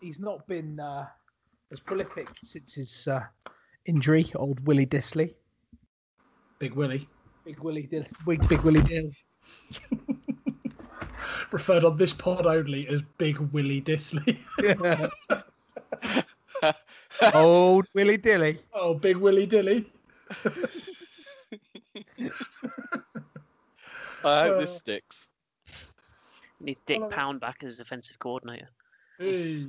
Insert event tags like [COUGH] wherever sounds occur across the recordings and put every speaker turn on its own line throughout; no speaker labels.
he's not been uh, as prolific since his uh, injury. Old Willie Disley,
Big Willie.
Big Willie Dis, Big Big Willie Dill. [LAUGHS]
Referred on this pod only as Big Willie Disley. [LAUGHS]
Old Willie Dilly.
oh, Big Willie Dilly. [LAUGHS]
I hope this
Uh,
sticks.
Needs Dick Pound back as offensive coordinator.
Hey.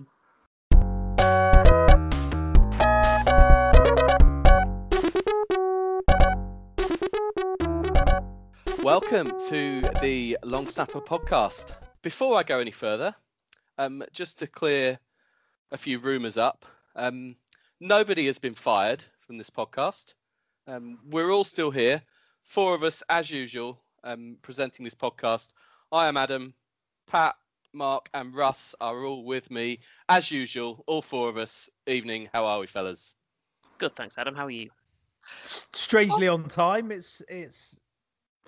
Welcome to the Long Snapper podcast. Before I go any further, um, just to clear a few rumours up, um, nobody has been fired from this podcast. Um, we're all still here, four of us as usual, um, presenting this podcast. I am Adam, Pat, Mark, and Russ are all with me as usual. All four of us. Evening. How are we, fellas?
Good, thanks, Adam. How are you?
Strangely on time. It's it's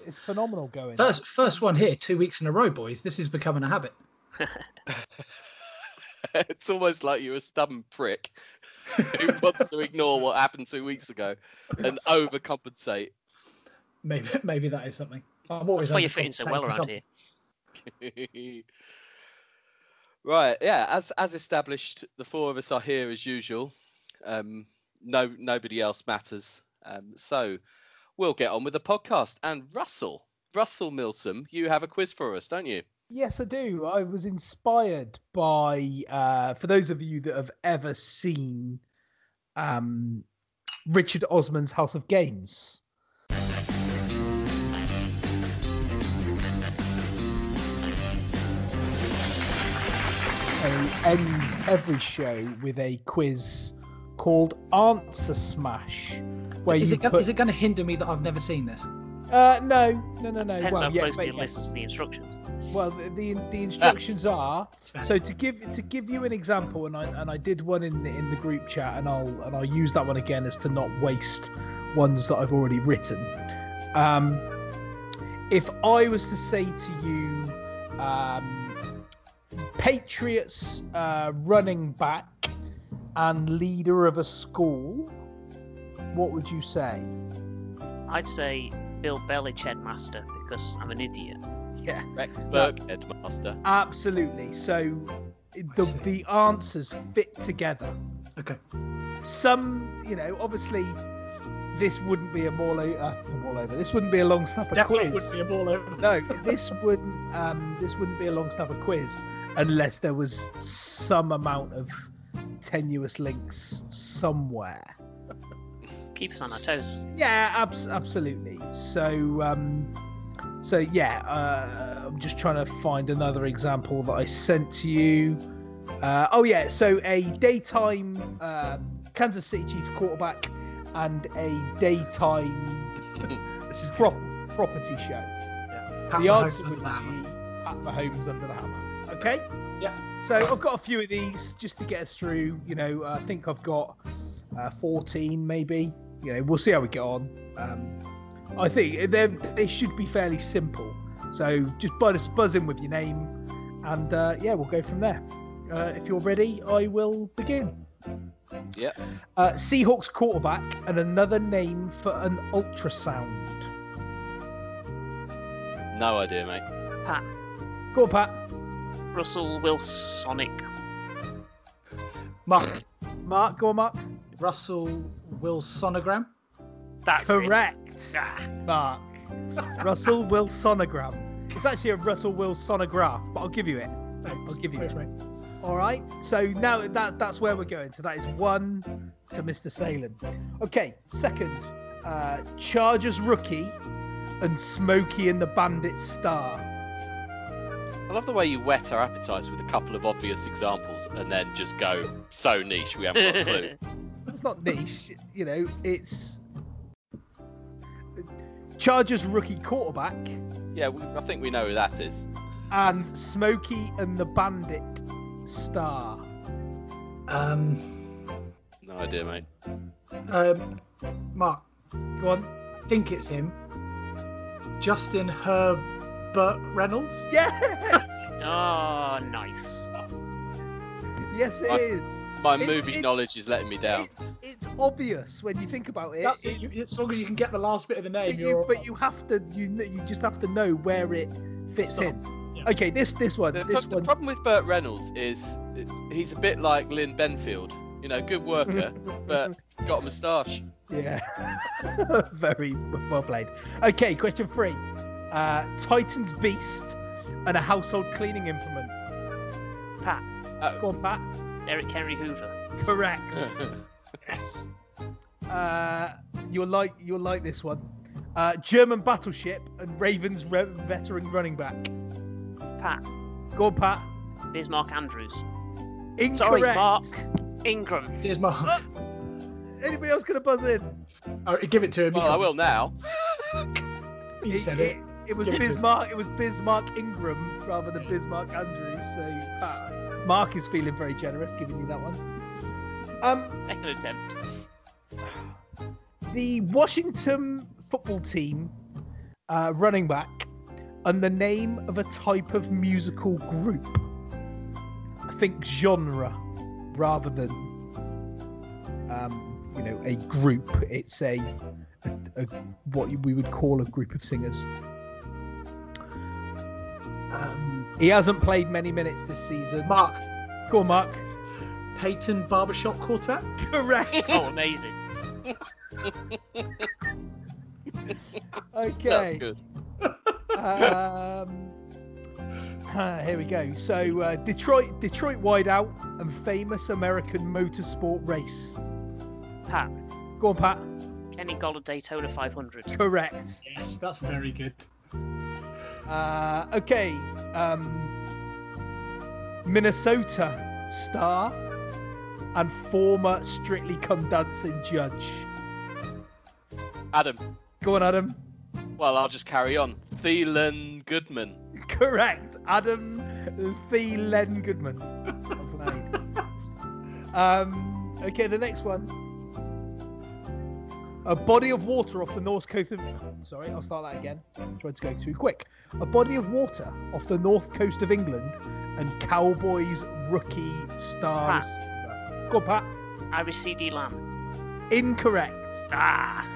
it's phenomenal going.
First, first one here, two weeks in a row, boys. This is becoming a habit. [LAUGHS]
it's almost like you're a stubborn prick who wants to ignore what happened two weeks ago and overcompensate.
Maybe, maybe that is something. I'm always
That's why you're fitting so well around
something.
here. [LAUGHS]
right, yeah. As as established, the four of us are here as usual. Um, no, nobody else matters. Um, so we'll get on with the podcast. And Russell, Russell Milsom, you have a quiz for us, don't you?
Yes, I do. I was inspired by, uh, for those of you that have ever seen um, Richard Osman's House of Games. He ends every show with a quiz called Answer Smash, where
Is it, go-
put-
is it going to hinder me that I've never seen this?
Uh, no, no, no, no.
Depends
well,
how
yeah,
closely
but
you
yes.
to the instructions.
Well, the the, the [LAUGHS] instructions are so to give to give you an example, and I and I did one in the, in the group chat, and I'll and I'll use that one again as to not waste ones that I've already written. Um, if I was to say to you, um, Patriots uh, running back and leader of a school, what would you say?
I'd say Bill Belichick headmaster because I'm an idiot.
Yeah.
Rex Burke, headmaster.
Absolutely. So the the answers fit together.
Okay.
Some, you know, obviously this wouldn't be a more uh, all over. This wouldn't be a long snapper
Definitely
quiz.
wouldn't be a ball over.
no, this wouldn't um this wouldn't be a long snapper quiz unless there was some amount of tenuous links somewhere.
Keep us on our toes.
Yeah, abs- absolutely. So, um, so yeah, uh, I'm just trying to find another example that I sent to you. Uh, oh yeah, so a daytime um, Kansas City Chiefs quarterback and a daytime [LAUGHS]
This is
prop- property show.
Pat
the
Mahomes
answer would
the hammer.
be Pat Mahomes under the hammer. Okay.
Yeah.
So I've got a few of these just to get us through. You know, I think I've got uh, 14 maybe. You know, we'll see how we get on. Um, I think they they should be fairly simple. So just buzz buzz in with your name, and uh, yeah, we'll go from there. Uh, if you're ready, I will begin.
Yeah.
Uh, Seahawks quarterback and another name for an ultrasound.
No idea, mate.
Pat
Go on, Pat.
Russell Wilsonic.
Mark
Mark, go on, Mark.
Russell Wilsonogram.
That's.
Correct.
Ah,
Mark. Russell Wilsonogram. It's actually a Russell Wilsonograph, but I'll give you it.
Thanks.
I'll give you
Thanks,
it.
mate.
All right. So now that that's where we're going. So that is one to Mr. Salem. Okay. Second, uh, Chargers rookie and Smokey and the Bandit star.
I love the way you whet our appetites with a couple of obvious examples and then just go so niche we haven't got a clue. [LAUGHS]
It's not niche, you know. It's Chargers rookie quarterback
yeah, we, I think we know who that is.
and Smokey and the Bandit star.
Um,
No idea, mate.
um, Mark,
Go on.
I think it's him. Justin Herbert Reynolds.
Yes.
oh, nice.
Yes, it
I-
is.
My
It's-
movie
it's-
knowledge is letting me down.
It's, it's obvious when you think about it.
That's
It-
it. You, as long as you can get the last bit of the name,
but,
you're
you, but you have to you you just have to know where it fits
Stop.
in.
Yeah.
Okay, this this one
The,
this
the
one.
problem with Burt Reynolds is he's a bit like Lynn Benfield. You know, good worker, [LAUGHS] but got a moustache.
yeah, [LAUGHS] very well played. Okay, question three. Uh, Titan's beast and a household cleaning implement.
Pat.
Uh,
Go on, Pat.
Derek Henry Hoover.
Correct. [LAUGHS]
yes.
Uh, you'll like you'll like this one. Uh, German battleship and Ravens re- veteran running back.
Pat.
Go on, Pat.
Bismarck Andrews.
Incorrect.
Sorry, Mark. Ingram.
Here's Mark.
Anybody else gonna buzz in?
Oh, give it to him.
well, I will now. [LAUGHS]
He said it.
It was
Give it to.
Bismarck. It was Bismarck Ingram rather than Bismarck Andrews. So Pat, Mark is feeling very generous, giving you that one. Um,
Second attempt.
the Washington football team uh, running back and the name of a type of musical group. I think genre rather than um, you know a group. It's a, a, a what we would call a group of singers.
Um,
He hasn't played many minutes this season.
Mark.
Go on, Mark.
Peyton Barbershop Quartet. [LAUGHS]
Correct. [LAUGHS]
Oh, amazing. [LAUGHS]
That's
Okay.
good.
um, ah, here we go. So uh, Detroit, Detroit wideout and famous American motorsport race.
Pat.
Go on, Pat.
Kenny Goller Daytona 500.
Correct.
Yes, that's very good.
Uh, okay. Um, Minnesota star and former Strictly Come Dancing judge.
Adam.
Go on, Adam.
Well, I'll just carry on. Thielen Goodman. [LAUGHS]
Correct. Adam Thielen Goodman. [LAUGHS] Um, okay, the next one. A body of water off the north coast of. Sorry, I'll start that again. Tried to go too quick. A body of water off the north coast of England and Cowboys rookie star. Go on, Pat.
Irish CeeDee Lamb.
Incorrect.
Ah.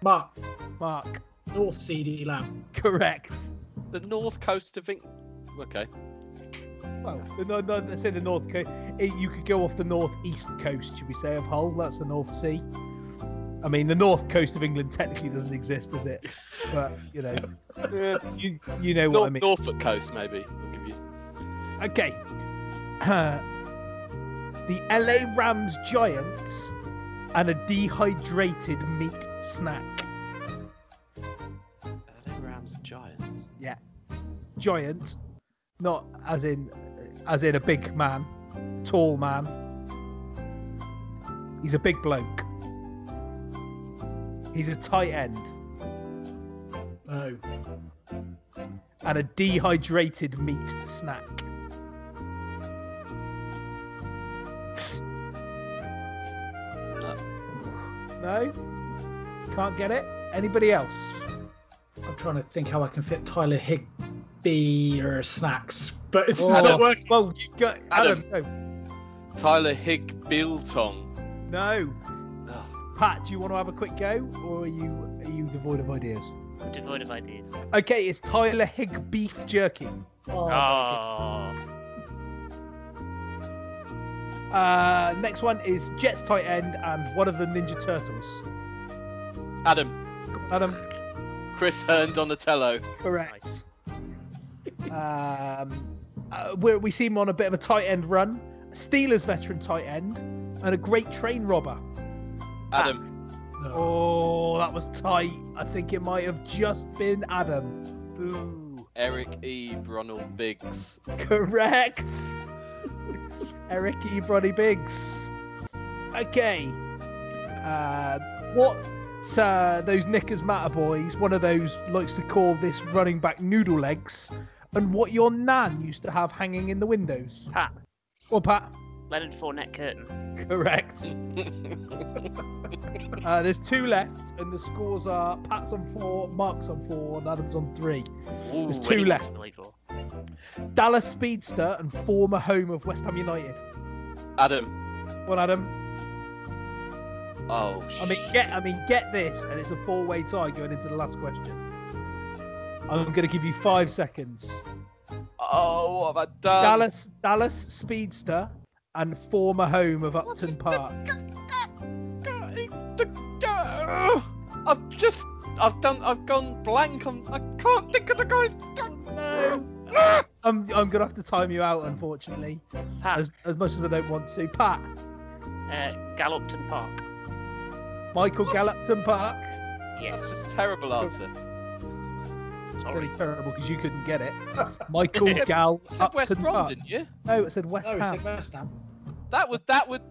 Mark.
Mark.
North CeeDee Lamb.
Correct.
The north coast of England. Okay.
Well, no, no, let's say the north coast. You could go off the northeast coast, should we say, of Hull? That's the North Sea. I mean, the north coast of England technically doesn't exist, does it? But you know,
Yeah.
you you know what I
North,
mean.
Norfolk coast, maybe. You.
Okay. [CLEARS THROAT] the LA Rams Giants and a dehydrated meat snack.
LA Rams Giants.
Yeah, giant, not as in as in a big man, tall man. He's a big bloke. He's a tight end
No.
and a dehydrated meat snack.
No.
No? Can't get it? Anybody else?
I'm trying to think how I can fit Tyler Higbee or snacks, but it's
Oh,
not working.
Well, you got Adam.
Adam. Tyler Hig Biltong.
No. No.
Ugh.
Pat, do you want to have a quick go, or are you are you devoid of ideas?
I'm devoid of ideas.
Okay, it's Tyler Hig beef jerky.
Oh,
Oh.
Uh, next one is Jets tight end and one of the Ninja Turtles.
Adam.
Adam,
Chris Hearn Donatello.
correct. um, uh, we we see him on a bit of a tight end run. Steelers veteran tight end and a great train robber.
Adam.
Oh, that was tight. I think it might have just been Adam. Boo.
Eric E. Ronald Biggs.
Correct. Eric E. Brody Biggs. Okay. Uh, what uh, those knickers matter, boys? One of those likes to call this running back noodle legs, and what your nan used to have hanging in the windows.
Pat.
Well, Pat.
Leonard Fournette Curtain.
Correct. [LAUGHS] Uh, there's two left, and the scores are Pat's on four, Mark's on four, and Adam's on three.
Ooh,
There's two left.
was in the league for.
Dallas speedster and former home of West Ham United.
Adam.
One, Adam.
Oh.
I mean, get. I mean, get this, and it's a four-way tie going into the last question. I'm going to give you five seconds.
Oh, what have I done?
Dallas, Dallas Speedster, and former home of Upton Park.
I've just, I've done, I've gone blank. I'm, I can't think of the guy's.
No. I'm, I'm going to have to time you out, unfortunately,
Pat,
as, as much as I don't want to. Pat,
uh, Gallopton Park.
Michael
What?
Gallopton Park.
Yes.
That's a terrible answer.
It's
Sorry.
really terrible because you couldn't get it. [LAUGHS] Michael [LAUGHS] Gal
You said West Brom,
Park.
didn't you?
No, it said West
he
Ham.
said West Ham.
That would, that would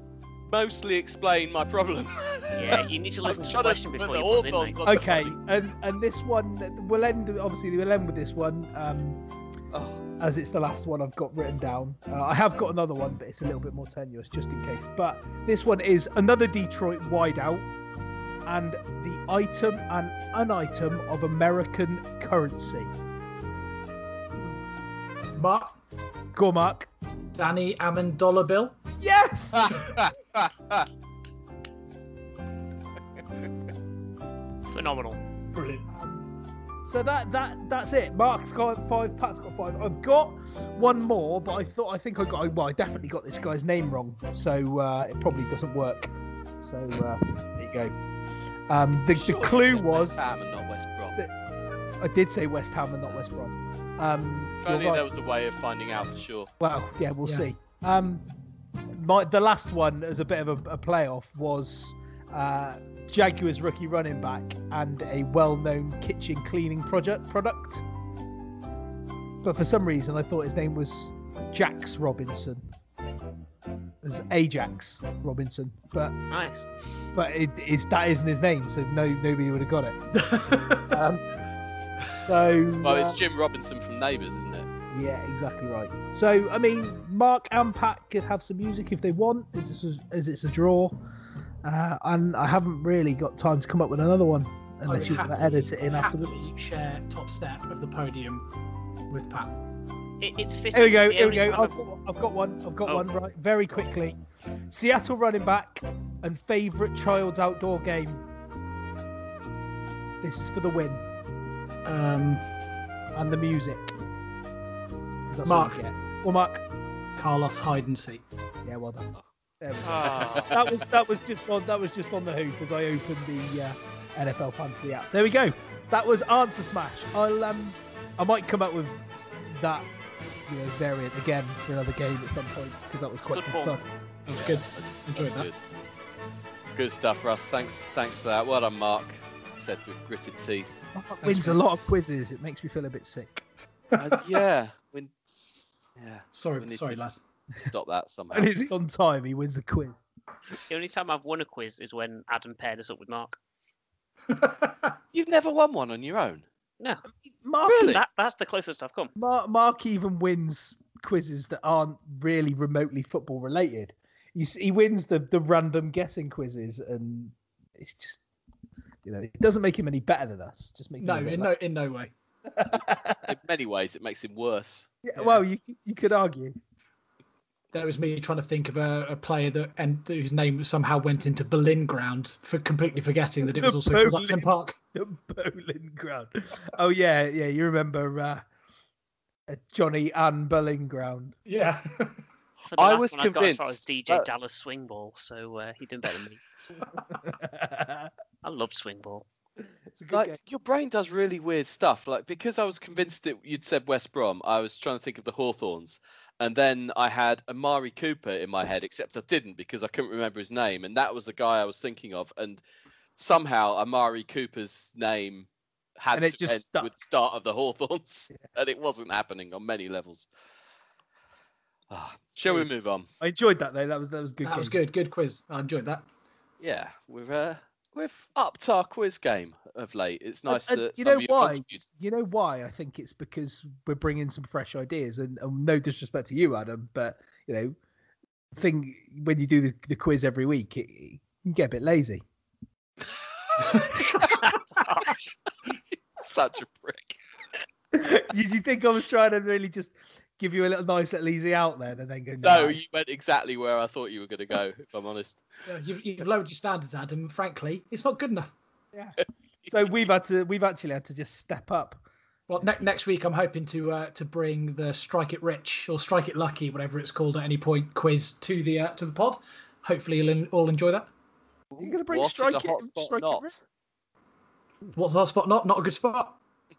mostly explain my problem.
Yeah, you need to [LAUGHS] listen to the
trying
question
put
before
the
you buzz in, mate.
Okay, and and this one we'll end. Obviously, we'll end with this one. Um,
Oh,
as it's the last one I've got written down. Uh, I have got another one, but it's a little bit more tenuous, just in case. But this one is another Detroit wideout, and the item and an item of American currency.
Mark,
Go, Mark.
Danny Amendola Bill.
Yes. [LAUGHS]
Phenomenal.
Brilliant.
So that that that's it. Mark's got five. Pat's got five. I've got one more, but I thought I think I got. Well, I definitely got this guy's name wrong, so uh, it probably doesn't work. So uh, there you go. Um, the,
Sure
the clue was
West Ham and not West Brom.
I did say West Ham and not West Brom. Um,
If
you're
only
right.
there was a way of finding out for sure.
Well, yeah, we'll
Yeah.
see. Um, my the last one as a bit of a, a playoff was uh, Jaguars rookie running back and a well-known kitchen cleaning project product. But for some reason, I thought his name was Jax Robinson. As Ajax Robinson, but
Nice.
but it is that isn't his name, so no nobody would have got it. [LAUGHS] Um, so
Well,
uh,
it's Jim Robinson from Neighbours, isn't it?
yeah, exactly right. So, I mean, Mark and Pat could have some music if they want, as, this is, as it's a draw. Uh, and I haven't really got time to come up with another one
I
unless you want
happily-
edit it in afterwards.
happily share top step of the podium with Pat.
It, it's fitting.
Here we go.
the
Here we go. I've got, I've got one. I've got
Oh.
one right. Very quickly. Seattle running back and favourite child's outdoor game. This is for the win
Um,
and the music. 'Cause that's
Mark.
What you get. Well, Mark.
Carlos hide and seek.
Yeah, well done. There we go.
Ah,
that was that was just on that was just on the hoop as I opened the uh, NFL Fantasy app. There we go. That was Answer Smash. I'll um I might come up with that you know variant again for another game at some point because that was quite
Good
good fun.
That was good. Enjoyed
That's
that.
good. Good stuff, Russ. Thanks, thanks for that. Well done, Mark. Said with gritted teeth.
Mark wins a lot of quizzes. It makes me feel a bit sick.
Uh, yeah, when, yeah.
Sorry,
need
sorry,
to-
lads.
Stop that somehow.
And is he on time? He wins a quiz.
the only time I've won a quiz is when Adam paired us up with Mark. [LAUGHS]
You've never won one on your own.
No,
Mark,
Really?
that, that's the closest I've come.
Mark, Mark even wins quizzes that aren't really remotely football related. He, s- he wins the, the random guessing quizzes, and it's just, you know, it doesn't make him any better than us. Just make
no,
him a bit
in no, in no way. [LAUGHS]
In many ways, it makes him worse.
Yeah, Well, you you could argue.
That was me trying to think of a, a player that and whose name somehow went into Boleyn ground for completely forgetting that it was
The
also called
Berlin-
Upton Park. [LAUGHS]
The bowling ground. Oh yeah, yeah. You remember uh, uh, Johnny and Berlin ground?
Yeah.
For the
I
last
was
one, I got as far as DJ
that-
Dallas swing ball, so uh, he did better than me. [LAUGHS] I love swing ball.
it's a good
Like
game.
your brain does really weird stuff. Like because I was convinced that you'd said West Brom, I was trying to think of the Hawthorns, and then I had Amari Cooper in my head, except I didn't because I couldn't remember his name, and that was the guy I was thinking of, and somehow Amari Cooper's name had
And it
to
just
end
stuck.
with the start of the Hawthorns, [LAUGHS] and it wasn't happening on many levels. Ah, shall we move on?
I enjoyed that though. That was that was good.
that was good. Good quiz. I enjoyed that.
Yeah, we've uh, we've upped our quiz game of late. It's nice
and
that
you
some
know
of you
why? You know why? I think it's because we're bringing some fresh ideas, and, and no disrespect to you, Adam, but you know, thing when you do the, the quiz every week, it, it can get a bit lazy. [LAUGHS]
Such a prick. [LAUGHS]
Did you think I was trying to really just give you a little nice little easy out there, and then go.
No,
"Nah."
you went exactly where I thought you were going to go. If I'm honest.
Yeah, you've, you've lowered your standards, Adam. Frankly, it's not good enough. Yeah.
So we've had to, we've actually had to just step up.
Well, ne- next week I'm hoping to uh, to bring the Strike It Rich or Strike It Lucky, whatever it's called at any point, quiz to the uh, to the pod. Hopefully you'll en- all enjoy that.
You're gonna bring
What is
strike
a
it,
hotspot
strike it rich?
What's our spot? Not not a good spot.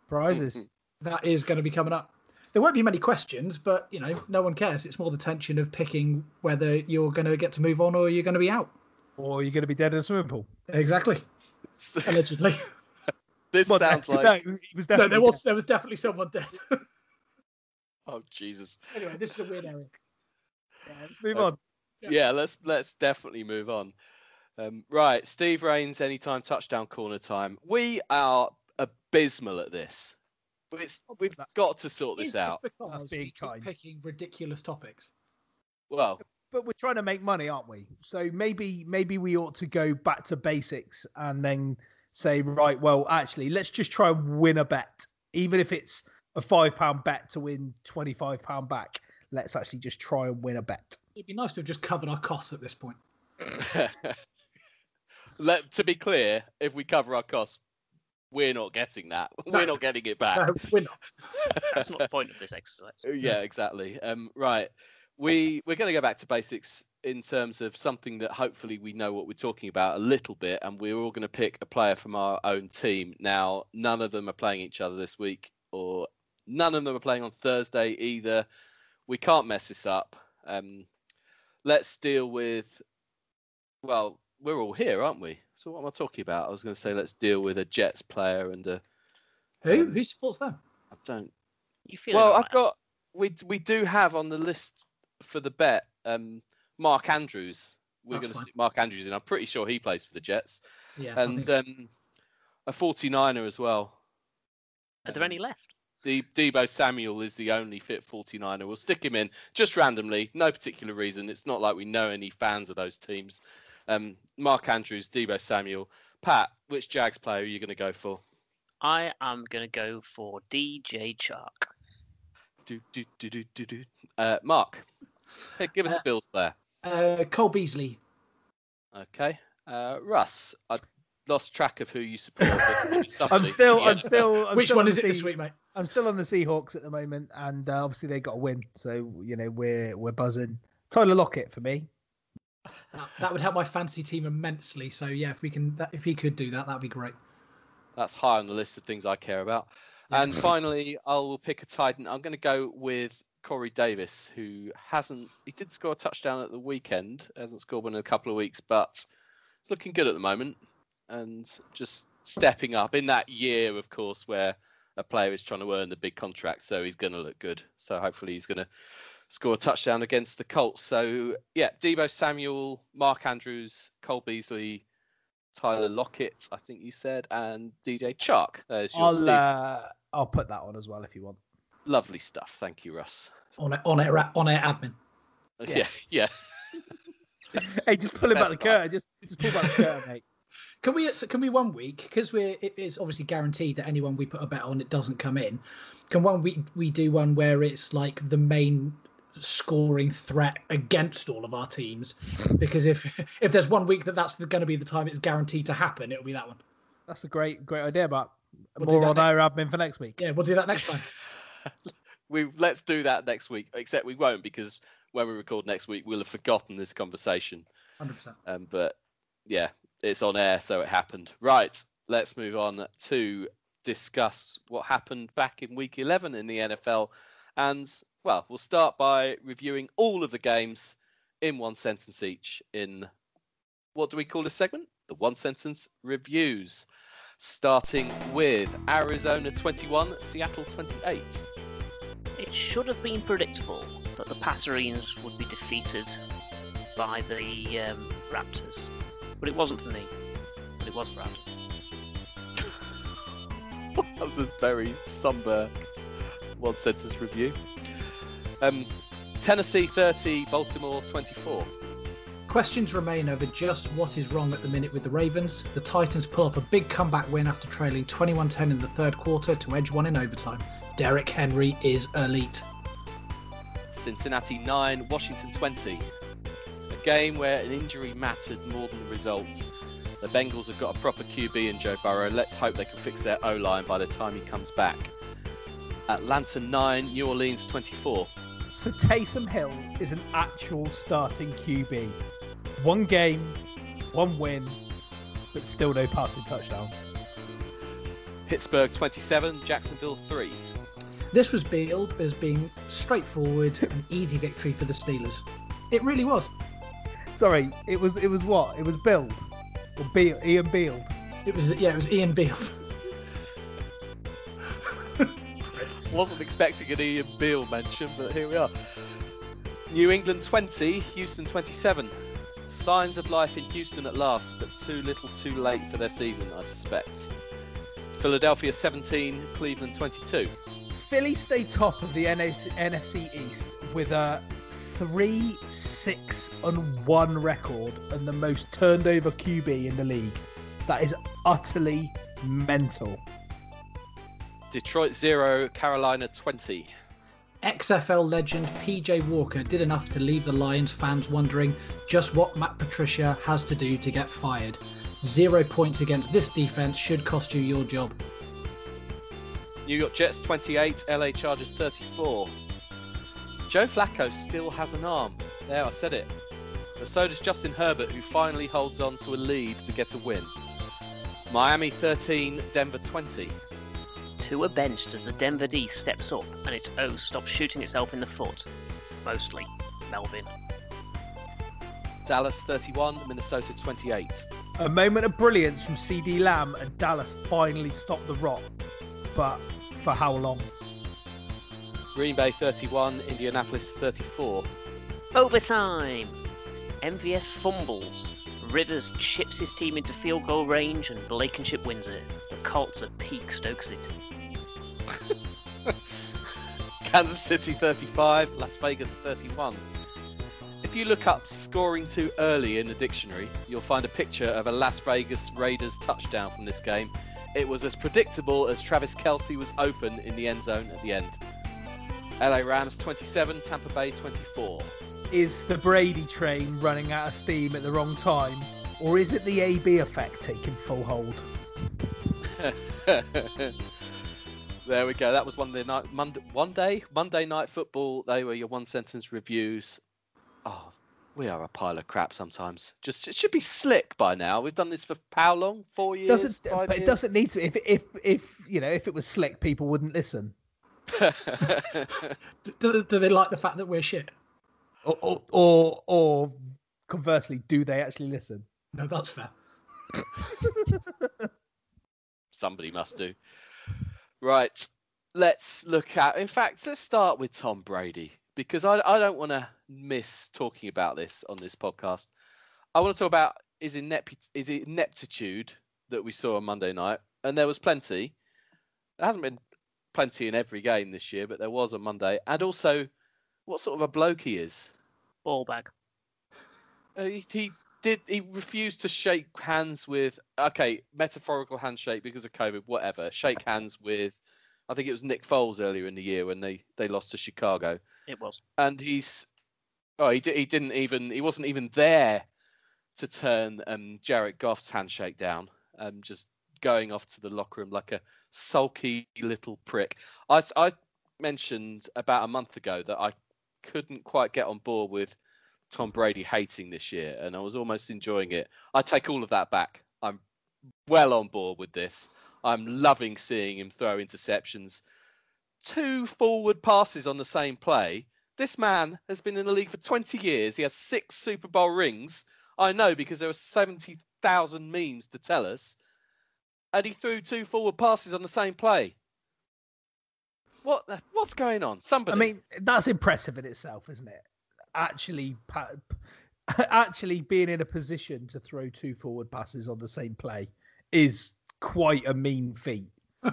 prizes. [LAUGHS]
That is going to be coming up. There won't be many questions, but you know, no one cares. It's more the tension of picking whether you're going to get to move on or you're going to be out.
or you're gonna be dead in a swimming pool.
Exactly, [LAUGHS] allegedly.
this
Well,
sounds
no,
like.
no, he was
no,
definitely
there was there was definitely someone dead. [LAUGHS]
Oh Jesus.
anyway, this is a weird area. [LAUGHS]
Yeah, let's move
Okay.
on.
Yeah.
Yeah, let's let's definitely move on. Um, right, Steve Rains, anytime touchdown corner time. We are abysmal at this. But It's, we've got to sort
Is
this out.
because we keep
kind.
picking ridiculous topics.
Well,
But we're trying to make money, aren't we? So maybe maybe we ought to go back to basics and then say, right, well, actually, let's just try and win a bet, even if it's a five pound bet to win twenty five pound back. Let's actually just try and win a bet.
It'd be nice to have just covered our costs at this point. [LAUGHS]
let, to be clear, if we cover our costs, we're not getting that. [LAUGHS]
No.
We're not getting it [LAUGHS] back.
No, we're not. [LAUGHS]
That's not the point of this exercise.
yeah, exactly. Um, right. We we're going to go back to basics in terms of something that hopefully we know what we're talking about a little bit, and we're all going to pick a player from our own team. Now, none of them are playing each other this week, or none of them are playing on Thursday either. We can't mess this up. Um, let's deal with. Well, we're all here, aren't we? So what am I talking about? I was going to say let's deal with a Jets player and a.
Who
Um,
who supports them?
I don't
You feel
well, I've got we we do have on the list for the bet um Mark Andrews. We're
That's
going to
fine.
stick Mark Andrews in. I'm pretty sure he plays for the Jets
Yeah,
and
think-
um a 49er as well.
Are there any left?
De- Deebo Samuel is the only fit 49er. We'll stick him in just randomly, no particular reason. It's not like we know any fans of those teams. Um, Mark Andrews, Deebo Samuel, Pat. Which Jags player are you going to go for?
I am going to go for DJ Chark.
Do, do, do, do, do, do. Uh, Mark, hey, give us
Uh,
a Bills player.
uh, Cole Beasley.
Okay. Uh, Russ, I lost track of who you support. but it was [LAUGHS]
I'm still, I'm still. I'm
Which
still
one
on
is
the
it this week, mate?
I'm still on the Seahawks at the moment, and uh, obviously they got a win, so you know we're we're buzzing. Tyler Lockett for me.
That, that would help my fantasy team immensely. So yeah, if we can, that, if he could do that, that'd be great.
That's high on the list of things I care about.
Yeah.
And finally, I will pick a Titan. I'm going to go with Corey Davis, who hasn't. He did score a touchdown at the weekend. Hasn't scored one in a couple of weeks, but it's looking good at the moment. And just stepping up in that year, of course, where a player is trying to earn the big contract, so he's going to look good. So hopefully, he's going to score a touchdown against the Colts. So yeah, Deebo Samuel, Mark Andrews, Cole Beasley, Tyler Lockett, I think you said, and DJ Chark. There's your
I'll
Steve.
uh, I'll put that on as well if you want.
Lovely stuff. Thank you, Russ.
On it, on it, on air admin.
Yeah, yeah. [LAUGHS] [LAUGHS]
Hey, just pull him back the curtain. Just just pull back the curtain, mate. [LAUGHS]
Can we? Can we one week because we're it is obviously guaranteed that anyone we put a bet on it doesn't come in. Can one week we do one where it's like the main scoring threat against all of our teams? Because if if there's one week that that's going to be the time it's guaranteed to happen, it'll be that one.
That's a great great idea, but
We'll
more
that
on
next-
our admin for next week.
Yeah, we'll do that next time. [LAUGHS]
we let's do that next week. Except we won't because when we record next week, we'll have forgotten this conversation.
Hundred percent.
Um, but yeah, it's on air, so it happened. Right, let's move on to discuss what happened back in week 11 in the NFL. And well, we'll start by reviewing all of the games in one sentence each. In what do we call this segment? The one sentence reviews. Starting with Arizona 21, Seattle 28.
It should have been predictable that the Passerines would be defeated by the um, Raptors, but it wasn't for me. But it was Brad. [LAUGHS]
that was a very somber one sentence review. Um, Tennessee 30, Baltimore 24.
Questions remain over just what is wrong at the minute with the Ravens. The Titans pull off a big comeback win after trailing 21 10 in the third quarter to edge one in overtime. Derek Henry is elite.
Cincinnati 9, Washington 20. A game where an injury mattered more than the results. The Bengals have got a proper QB in Joe Burrow. Let's hope they can fix their O line by the time he comes back. Atlanta 9, New Orleans 24.
So Taysom Hill is an actual starting QB. One game, one win, but still no passing touchdowns.
Pittsburgh 27, Jacksonville 3.
This was billed as being straightforward and easy victory for the Steelers. It really was.
Sorry, it was it was what? It was Build or Beal, Ian Beale.
It was yeah, it was Ian Beale. [LAUGHS]
Wasn't expecting an Ian Beale mention, but here we are. New England 20, Houston 27. Signs of life in Houston at last, but too little too late for their season, I suspect. Philadelphia 17, Cleveland 22.
Philly stay top of the NFC East with a three, six, and one record and the most turned over QB in the league. That is utterly mental.
Detroit 0, Carolina 20.
XFL legend PJ Walker did enough to leave the Lions fans wondering just what Matt Patricia has to do to get fired. Zero points against this defense should cost you your job.
New York Jets 28, LA Chargers 34. Joe Flacco still has an arm. There, I said it. But so does Justin Herbert, who finally holds on to a lead to get a win. Miami 13, Denver 20.
Tua benched as the Denver D steps up and its O stops shooting itself in the foot. Mostly. Melvin.
Dallas 31, Minnesota 28.
A moment of brilliance from CeeDee Lamb and Dallas finally stopped the rot. But for how long?
Green Bay 31, Indianapolis 34.
Overtime! MVS fumbles. Rivers chips his team into field goal range and Blankenship wins it. The Colts at peak Stoke City. [LAUGHS]
Kansas City 35, Las Vegas 31. If you look up scoring too early in the dictionary, you'll find a picture of a Las Vegas Raiders touchdown from this game. It was as predictable as Travis Kelce was open in the end zone at the end. LA Rams 27, Tampa Bay 24.
Is the Brady train running out of steam at the wrong time? Or is it the AB effect taking full hold? [LAUGHS]
there we go. That was one day night Monday one day Monday night football. They were your one sentence reviews. Oh, we are a pile of crap sometimes. Just it should be slick by now. We've done this for how long? Four years.
Doesn't
Five
but it doesn't need to if if if you know if it was slick people wouldn't listen. [LAUGHS]
Do, do they like the fact that we're shit?
Or or or, or conversely, do they actually listen?
No, that's fair. [LAUGHS]
Somebody must do. Right. Let's look at. In fact, let's start with Tom Brady because I, I don't want to miss talking about this on this podcast. I want to talk about his inept, his ineptitude that we saw on Monday night, and there was plenty. There hasn't been plenty in every game this year, but there was on Monday, and also what sort of a bloke he is.
Ball bag.
Uh, he, he did. He refused to shake hands with. Okay, metaphorical handshake because of COVID. Whatever. Shake hands with. I think it was Nick Foles earlier in the year when they they lost to Chicago,
It was.
and he's. Oh, he he didn't even. He wasn't even there to turn um, Jared Goff's handshake down. Um, just going off to the locker room like a sulky little prick. i i mentioned about a month ago that I couldn't quite get on board with Tom Brady hating this year, and I was almost enjoying it. I take all of that back. I'm well on board with this. I'm loving seeing him throw interceptions. Two forward passes on the same play. This man has been in the league for 20 years. He has six Super Bowl rings. I know because there are 70,000 memes to tell us. And he threw two forward passes on the same play. What? What's going on? Somebody.
I mean, that's impressive in itself, isn't it? Actually, [LAUGHS] actually being in a position to throw two forward passes on the same play is quite a mean feat.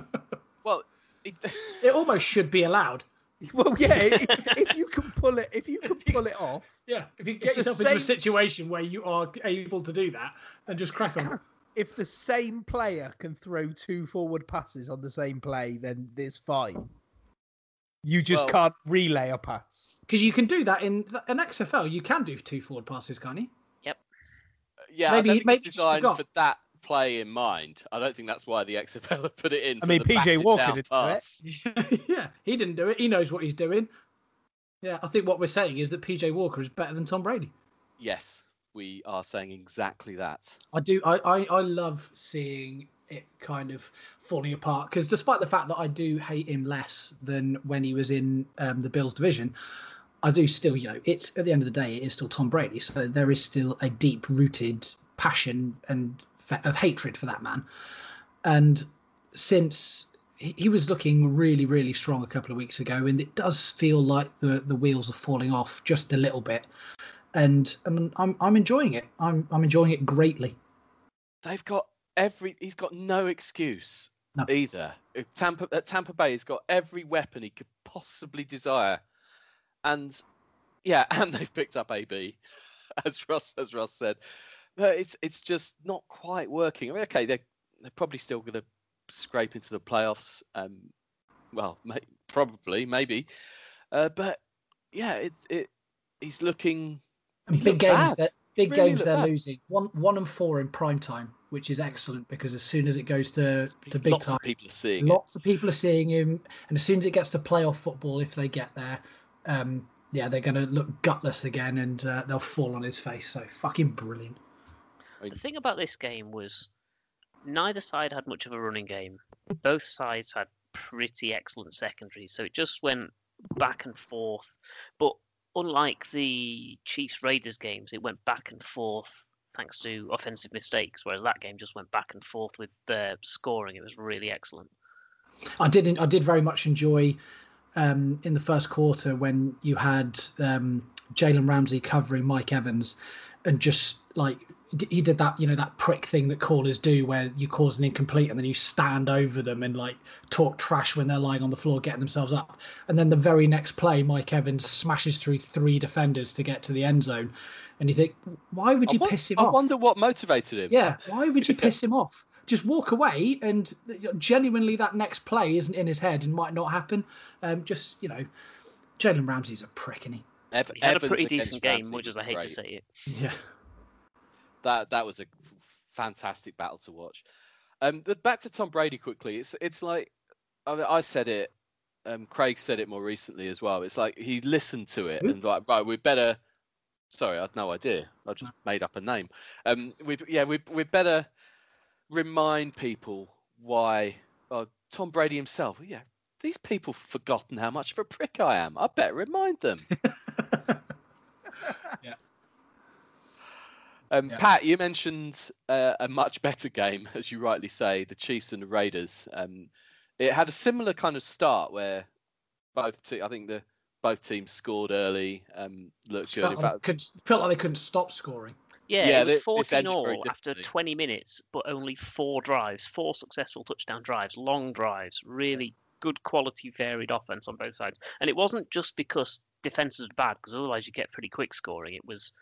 [LAUGHS]
well, it, [LAUGHS]
It almost should be allowed.
Well, yeah, if, if you can pull it, if you can pull it off,
Yeah, if you get
the
yourself into a situation where you are able to do that, then just crack on. [COUGHS]
if the same player can throw two forward passes on the same play, then it's fine. You just
Well-
can't relay a pass.
Because you can do that in an XFL. You can do two forward passes, can't you? Yep.
Uh, yeah,
Maybe-
I don't think
maybe
it's designed for that play in mind. I don't think that's why the XFL [LAUGHS] have put it in.
I
for
mean, PJ Walker did do it.
pass. [LAUGHS]
yeah, he didn't do it. He knows what he's doing. Yeah, I think what we're saying is that PJ Walker is better than Tom Brady.
Yes, we are saying exactly that.
I do. I I, I love seeing it kind of falling apart because despite the fact that I do hate him less than when he was in um, the Bills division, I do still. You know, it's at the end of the day, it is still Tom Brady. So there is still a deep rooted passion and fa- of hatred for that man. And since he he was looking really, really strong a couple of weeks ago, and it does feel like the the wheels are falling off just a little bit. And and I'm I'm enjoying it. I'm I'm enjoying it greatly.
They've got every. He's got no excuse
No.
either. Tampa Tampa Bay, he's got every weapon he could possibly desire, and yeah, [LAUGHS] and they've picked up AB, [LAUGHS] as Russ as Russ said. But it's it's just not quite working. I mean, okay, they're they're probably still going to scrape into the playoffs. Um, well, may, probably, maybe, uh, but yeah, it it he's looking.
And big games big
Really
games they're
bad.
losing. One one and four in prime time, which is excellent because as soon as it goes to, to big
Lots
time,
of people are seeing it.
lots of people are seeing him, and as soon as it gets to playoff football, if they get there, um, yeah, they're going to look gutless again, and uh, they'll fall on his face. So fucking brilliant.
The thing about this game was neither side had much of a running game. Both sides had pretty excellent secondaries, so it just went back and forth. But unlike the Chiefs Raiders games, it went back and forth thanks to offensive mistakes, whereas that game just went back and forth with the scoring. It was really excellent.
I did I did very much enjoy um, in the first quarter when you had um, Jalen Ramsey covering Mike Evans, and just like he did that, you know, that prick thing that callers do, where you cause an incomplete and then you stand over them and like talk trash when they're lying on the floor getting themselves up, and then the very next play, Mike Evans smashes through three defenders to get to the end zone, and you think, why would you
won-
piss him
I
off?
I wonder what motivated him.
Yeah, why would you [LAUGHS] piss him off? Just walk away, and genuinely, that next play isn't in his head and might not happen. Um, just you know, Jalen Ramsey's a prick, isn't he?
Ev-
He had a pretty decent game,
Ramsey
much
was
as I hate
great.
to say it.
Yeah.
That that was a fantastic battle to watch. Um, but back to Tom Brady quickly. It's it's like I, mean, I said it. Um, Craig said it more recently as well. It's like he listened to it and like right, we better. Sorry, I had no idea. I just made up a name. Um, we yeah, we we better remind people why. Uh, Tom Brady himself. Yeah, these people have forgotten how much of a prick I am. I better remind them. [LAUGHS] Um,
Yeah.
Pat, you mentioned uh, a much better game, [LAUGHS] as you rightly say, the Chiefs and the Raiders. Um, it had a similar kind of start where both, te- I think the both teams scored early, um, looked good.
felt,
In
like,
fact,
could, felt like they couldn't stop scoring.
Yeah,
Yeah,
it was 14 all after 20 minutes, but only four drives, four successful touchdown drives, long drives, really good quality, varied offense on both sides. And it wasn't just because defenses was bad, because otherwise you get pretty quick scoring. It was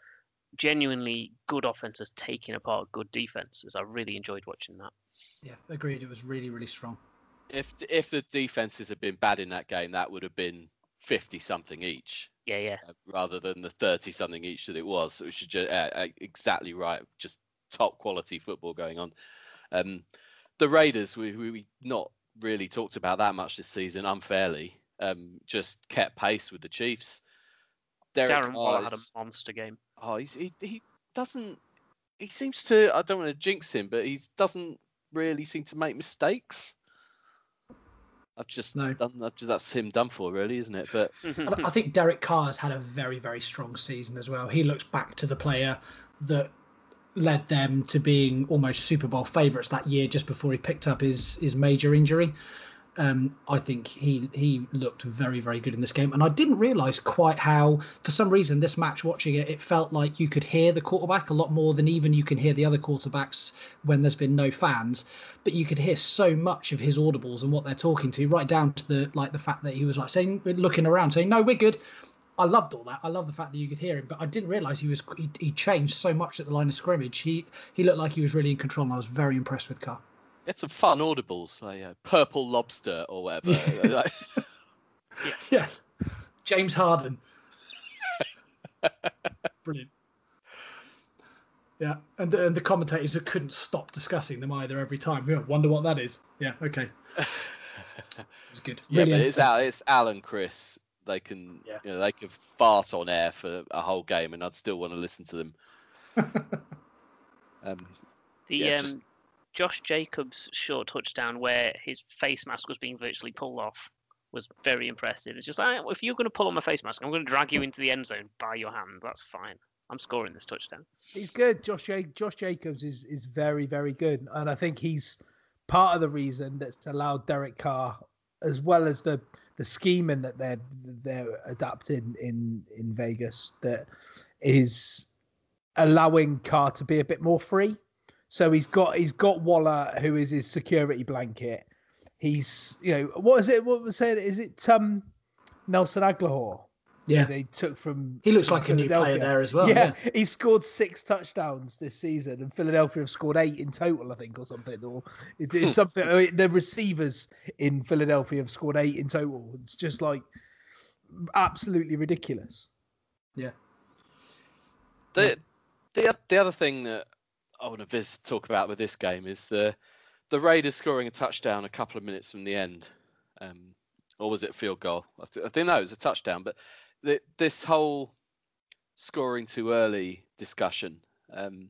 genuinely good offenses taking apart good defenses. I really enjoyed watching that.
Yeah, agreed. It was really, really strong.
if if the defenses had been bad in that game, that would have been fifty something each.
Yeah, yeah.
uh, rather than the 30 something each that it was. So it was just uh, uh, exactly right. Just top quality football going on. Um, the Raiders, we, we, we not really talked about that much this season, unfairly. Um, just kept pace with the Chiefs. Derek
Darren Waller
Carr
had a monster game.
Oh, he's, he, he doesn't, he seems to, I don't want to jinx him, but he doesn't really seem to make mistakes. I've just
No.
done, I've just, that's him done for, really, isn't it? But [LAUGHS]
I think Derek Carr has had a very, very strong season as well. He looks back to the player that led them to being almost Super Bowl favourites that year, just before he picked up his his major injury. Um, I think he he looked very, very good in this game, and I didn't realise quite how, for some reason, this match watching it, it felt like you could hear the quarterback a lot more than even you can hear the other quarterbacks when there's been no fans. But you could hear so much of his audibles and what they're talking to, right down to the like the fact that he was like saying, looking around, saying, "No, we're good." I loved all that. I love the fact that you could hear him, but I didn't realise he was he, he changed so much at the line of scrimmage. He he looked like he was really in control, and I was very impressed with Carr.
It's some fun audibles, like uh, purple lobster or whatever. [LAUGHS] like,
Yeah. James Harden. [LAUGHS] Brilliant. Yeah, and and the commentators who couldn't stop discussing them either every time. Yeah, wonder what that is. Yeah, okay. [LAUGHS] It was good.
Yeah, but it's
entertaining.
Al, it's Al and Chris. They can,
Yeah.
you know, they can fart on air for a whole game, and I'd still want to listen to them. um,
The
Yeah,
um,
just-
Josh Jacobs short touchdown where his face mask was being virtually pulled off was very impressive. It's just like, ah, if you're going to pull on my face mask, I'm going to drag you into the end zone by your hand. That's fine. I'm scoring this touchdown.
He's good. Josh Josh Jacobs is is very very good, and I think he's part of the reason that's allowed Derek Carr, as well as the the scheming that they're they're adapting in in Vegas, that is allowing Carr to be a bit more free. So he's got he's got Waller, who is his security blanket. He's you know what is it? What was it? Is it um Nelson Agholor?
Yeah,
They took from
he looks like a new player there as well.
yeah,
Yeah,
he scored six touchdowns this season, and Philadelphia have scored eight in total, I think, or something. Or it, it's [LAUGHS] something. I mean, the receivers in Philadelphia have scored eight in total. It's just like absolutely ridiculous.
the the the other thing that I want to talk about with this game is the the Raiders scoring a touchdown a couple of minutes from the end, um, or was it field goal? I, th- I think no, it was a touchdown. But the, this whole scoring too early discussion. Um,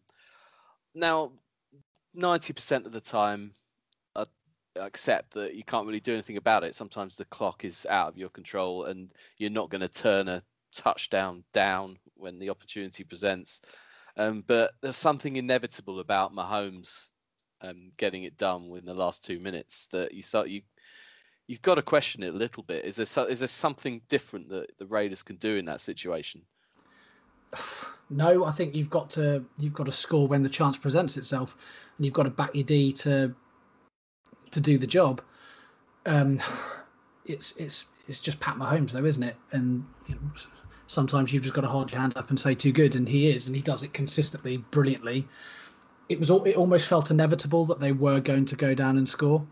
now, ninety percent of the time, I accept that you can't really do anything about it. Sometimes the clock is out of your control, and you're not going to turn a touchdown down when the opportunity presents. Um, but there's something inevitable about Mahomes um, getting it done within the last two minutes that you start you you've got to question it a little bit. Is there is there something different that the Raiders can do in that situation? [SIGHS]
no, I think you've got to you've got to score when the chance presents itself, and you've got to back your D to to do the job. Um, [SIGHS] it's it's it's just Pat Mahomes though, isn't it? And you know, sometimes you've just got to hold your hand up and say too good, and he is, and he does it consistently, brilliantly. It was al- it almost felt inevitable that they were going to go down and score.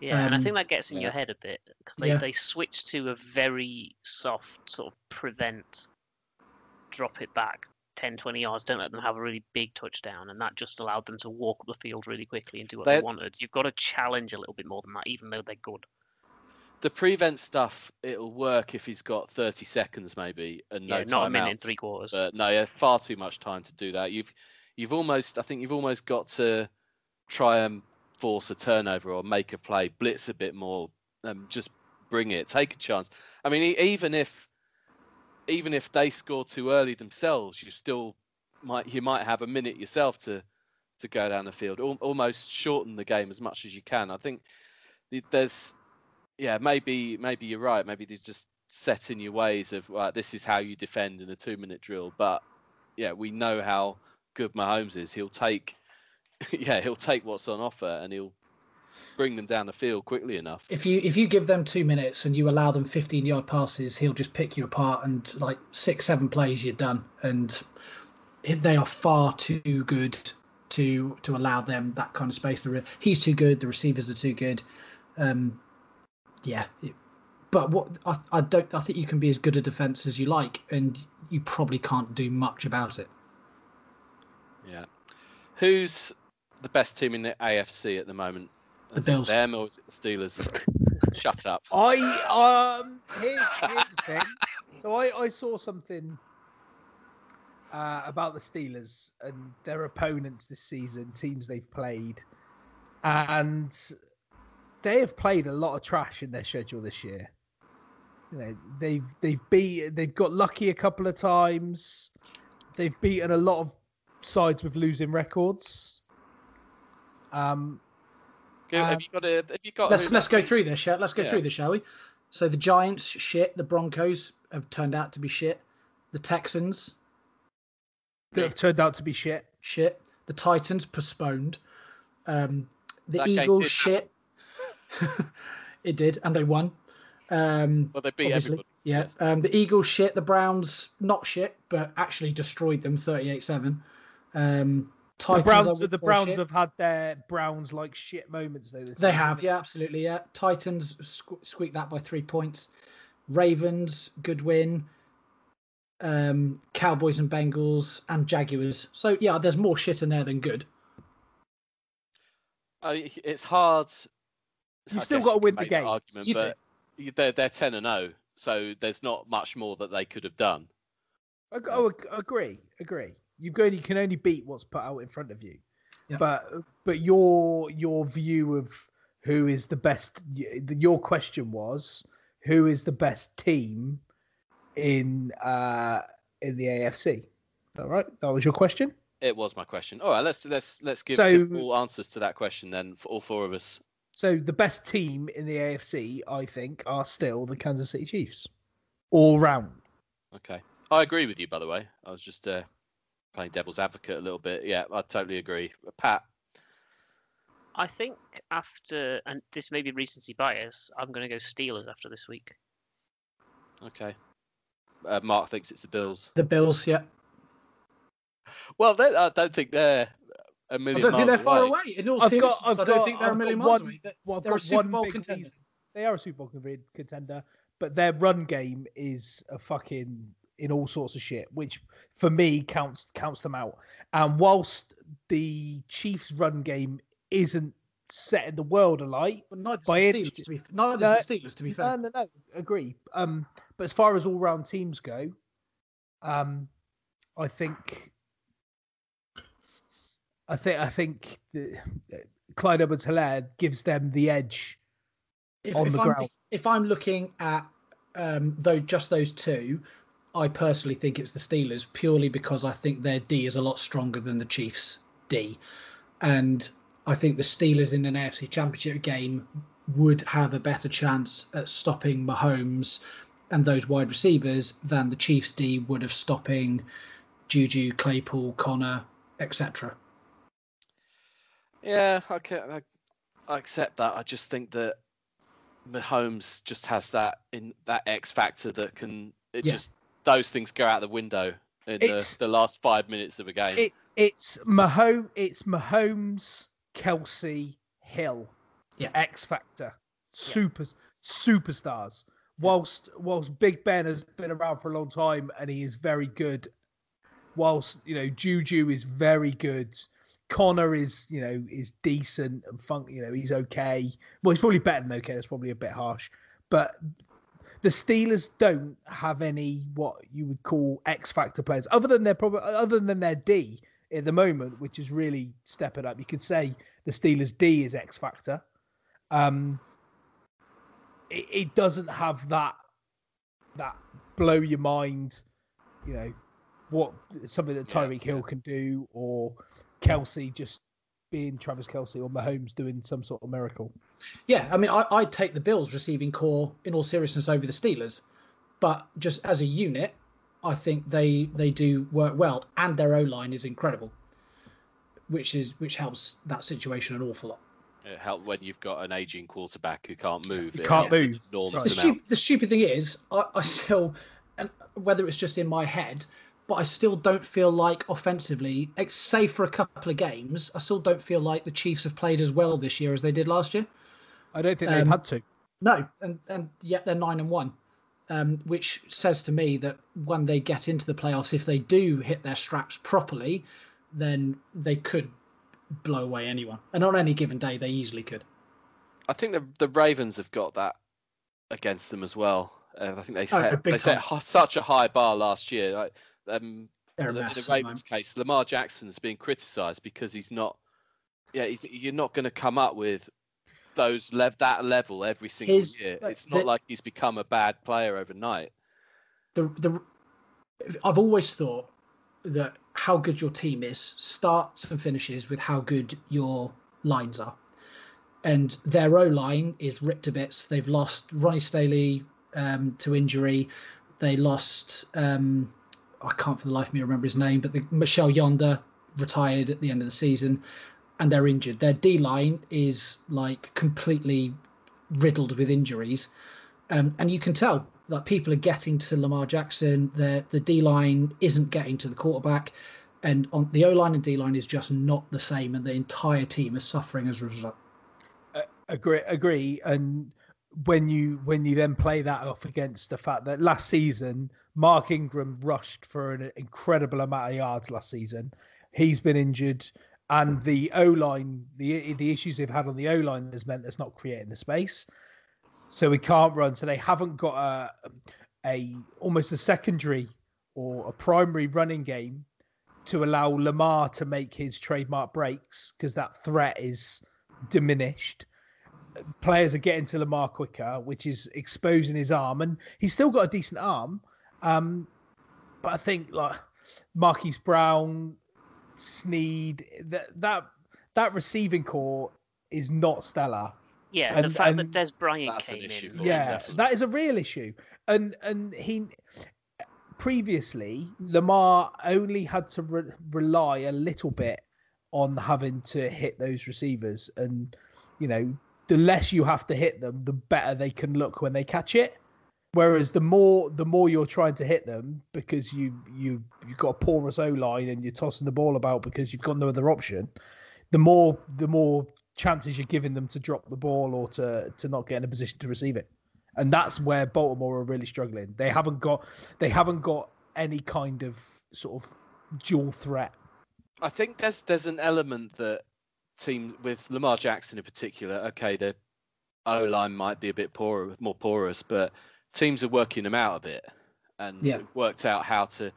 Yeah, and I
Um,
think that gets in your head a bit because they,
Yeah.
they switched to a very soft sort of prevent, drop it back 10, 20 yards, don't let them have a really big touchdown, and that just allowed them to walk up the field really quickly and do what they,
They-
wanted. You've got to challenge a little bit more than that, even though they're good.
The prevent stuff it'll work if he's got 30 seconds maybe and no
yeah, not a minute and three quarters.
But no, yeah, far too much time to do that. You've you've almost I think you've almost got to try and force a turnover or make a play, blitz a bit more, um, just bring it, take a chance. I mean, even if even if they score too early themselves, you still might you might have a minute yourself to to go down the field, almost shorten the game as much as you can. I think there's yeah maybe maybe you're right. Maybe there's just set in your ways of this is how you defend in a two minute drill. But yeah, we know how good Mahomes is. He'll take [LAUGHS] yeah he'll take what's on offer and he'll bring them down the field quickly enough.
If you if you give them two minutes and you allow them 15 yard passes, he'll just pick you apart and like six seven plays you're done. And they are far too good to to allow them that kind of space. He's too good. The receivers are too good. Um, yeah, it- but what I, I don't I think you can be as good a defense as you like, and you probably can't do much about it.
Yeah. Who's the best team in the AFC at the moment?
The
Is it
Bills.
Them or is it the Steelers? [LAUGHS] Shut up.
I um here's, here's the thing. So I I saw something uh, about the Steelers and their opponents this season, teams they've played, and they have played a lot of trash in their schedule this year. You know, they've they've beat they've got lucky a couple of times. They've beaten a lot of sides with losing records. Um,
Go- have you got a? Have you got?
Let's let's go through this. Shall, let's go
Yeah.
through this, shall we? So the Giants shit. The Broncos have turned out to be shit. The Texans
that have turned out to be shit.
shit. The Titans postponed. Um, the
That
Eagles shit. It did, and they won. Um,
Well, they beat
obviously,
everybody.
yeah. Um, the Eagles shit. The Browns not shit, but actually destroyed them, thirty-eight-seven. Um,
The
Titans, I
Browns,
would
the Browns
shit.
have had their Browns like shit moments though.
They
season.
have, yeah, absolutely, yeah. Titans sque- squeaked that by three points. Ravens, good win. Um, Cowboys and Bengals and Jaguars. So yeah, there's more shit in there than good.
Uh, it's hard.
You've
I
still got to win the game.
Argument,
You do.
but you- they're they're ten and zero, so there's not much more that they could have done.
I, Oh, agree, agree. You've got you can only beat what's put out in front of you.
Yeah.
But but your your view of who is the best your question was who is the best team in uh in the AFC. All right, that was your question.
It was my question. All right, let's let's let's give
So-
simple answers to that question then for all four of us.
So the best team in the AFC, I think, are still the Kansas City Chiefs, all round.
Okay, I agree with you. By the way, I was just uh, playing devil's advocate a little bit. Yeah, I totally agree. Pat,
I think after, and this may be recency bias, I'm going to go Steelers after this week.
okay. Uh, Mark thinks it's the Bills.
The Bills, yeah.
Well, I don't think they're a
I
million
don't think they're far
away.
away. In all
I've got, I've
I don't
got,
think they're
I've
a million miles
one,
away. They-
well,
they're a Super Bowl contender.
reason. They are a Super Bowl contender, but their run game is a fucking in all sorts of shit, which for me counts counts them out. And whilst the Chiefs' run game isn't setting the world alight,
But neither's
By
the
any-
Steelers, to be neither's
No,
the Steelers, to be fair.
no, no, no, agree. Um, but as far as all round teams go, um, I think, I think, I think the, Clyde Edwards-Hilaire gives them the edge.
if,
on
if
the
I'm,
ground.
If I'm looking at um, though just those two, I personally think it's the Steelers purely because I think their D is a lot stronger than the Chiefs D, and I think the Steelers in an AFC Championship game would have a better chance at stopping Mahomes and those wide receivers than the Chiefs D would of stopping Juju, Claypool, Conner, etc.
Yeah, okay, I, I accept that. I just think that Mahomes just has that in that X factor that can it
Yeah.
just those things go out the window in the, the last five minutes of a game.
It, it's Mahomes, it's Mahomes, Kelce, Hill,
Yeah.
X Factor, super superstars. Whilst whilst Big Ben has been around for a long time and he is very good, whilst you know Juju is very good, Conner is you know is decent and fun. You know he's okay. Well, he's probably better than okay. That's probably a bit harsh, but the Steelers don't have any what you would call X factor players, other than their probably other than their D at the moment, which is really stepping up. You could say the Steelers D is X factor. Um, it, it doesn't have that that blow your mind, you know, what something that
Yeah,
Tyreek Hill
yeah.
can do, or Kelce just being Travis Kelce, or Mahomes doing some sort of miracle.
Yeah, I mean, I, I'd take the Bills receiving core in all seriousness over the Steelers, but just as a unit, I think they they do work well, and their O line is incredible, which is which helps that situation an awful lot.
It help when you've got an aging quarterback who can't move.
Who
it
can't
helps
move,
Enormous
that's
The,
right.
stu- the stupid thing is, I, I still, and whether it's just in my head, but I still don't feel like offensively, ex- save for a couple of games, I still don't feel like the Chiefs have played as well this year as they did last year.
I don't think they've
Um,
had to.
No, and and yet they're nine and one, um, which says to me that when they get into the playoffs, if they do hit their straps properly, then they could blow away anyone. And on any given day, they easily could.
I think the the Ravens have got that against them as well. Uh, I think they
Oh,
set
big
they set
time.
hi- such a high bar last year. Like, um, in the-
mess.
the
the
Ravens case, Lamar Jackson's being criticised because he's not. Yeah, he's, you're not going to come up with those lev- that level every single
His-
year. It's not
the-
like he's become a bad player overnight.
the the I've always thought that how good your team is starts and finishes with how good your lines are. And their O line is ripped to bits. They've lost Ronnie Stanley um, to injury. They lost um, I can't for the life of me remember his name, but the Marshal Yanda retired at the end of the season, and they're injured. Their D line is like completely riddled with injuries um, and you can tell that people are getting to Lamar Jackson. The the D line isn't getting to the quarterback, and on the O line and D line is just not the same, and the entire team is suffering as a result.
agree agree and when you when you then play that off against the fact that last season Mark Ingram rushed for an incredible amount of yards last season. He's been injured, and the O line, the the issues they've had on the O line has meant that's not creating the space, so we can't run. So they haven't got a a almost a secondary or a primary running game to allow Lamar to make his trademark breaks because that threat is diminished. Players are getting to Lamar quicker, which is exposing his arm, and he's still got a decent arm. Um, but I think like Marquise Brown, Snead, that that that receiving core is not stellar.
Yeah,
And-
the fact
and
that Dez Bryant
that's an
came
issue
in.
for him,
yeah, that is a real issue. And and he previously Lamar only had to re- rely a little bit on having to hit those receivers, and you know the less you have to hit them, the better they can look when they catch it. Whereas the more the more you're trying to hit them because you you you've got a porous O line and you're tossing the ball about because you've got no other option, the more the more chances you're giving them to drop the ball or to to not get in a position to receive it. And that's where Baltimore are really struggling. They haven't got they haven't got any kind of sort of dual threat.
I think there's there's an element that teams with Lamar Jackson in particular. Okay, the O line might be a bit poorer, more porous, but teams are working them out a bit and
Yeah.
worked out how to.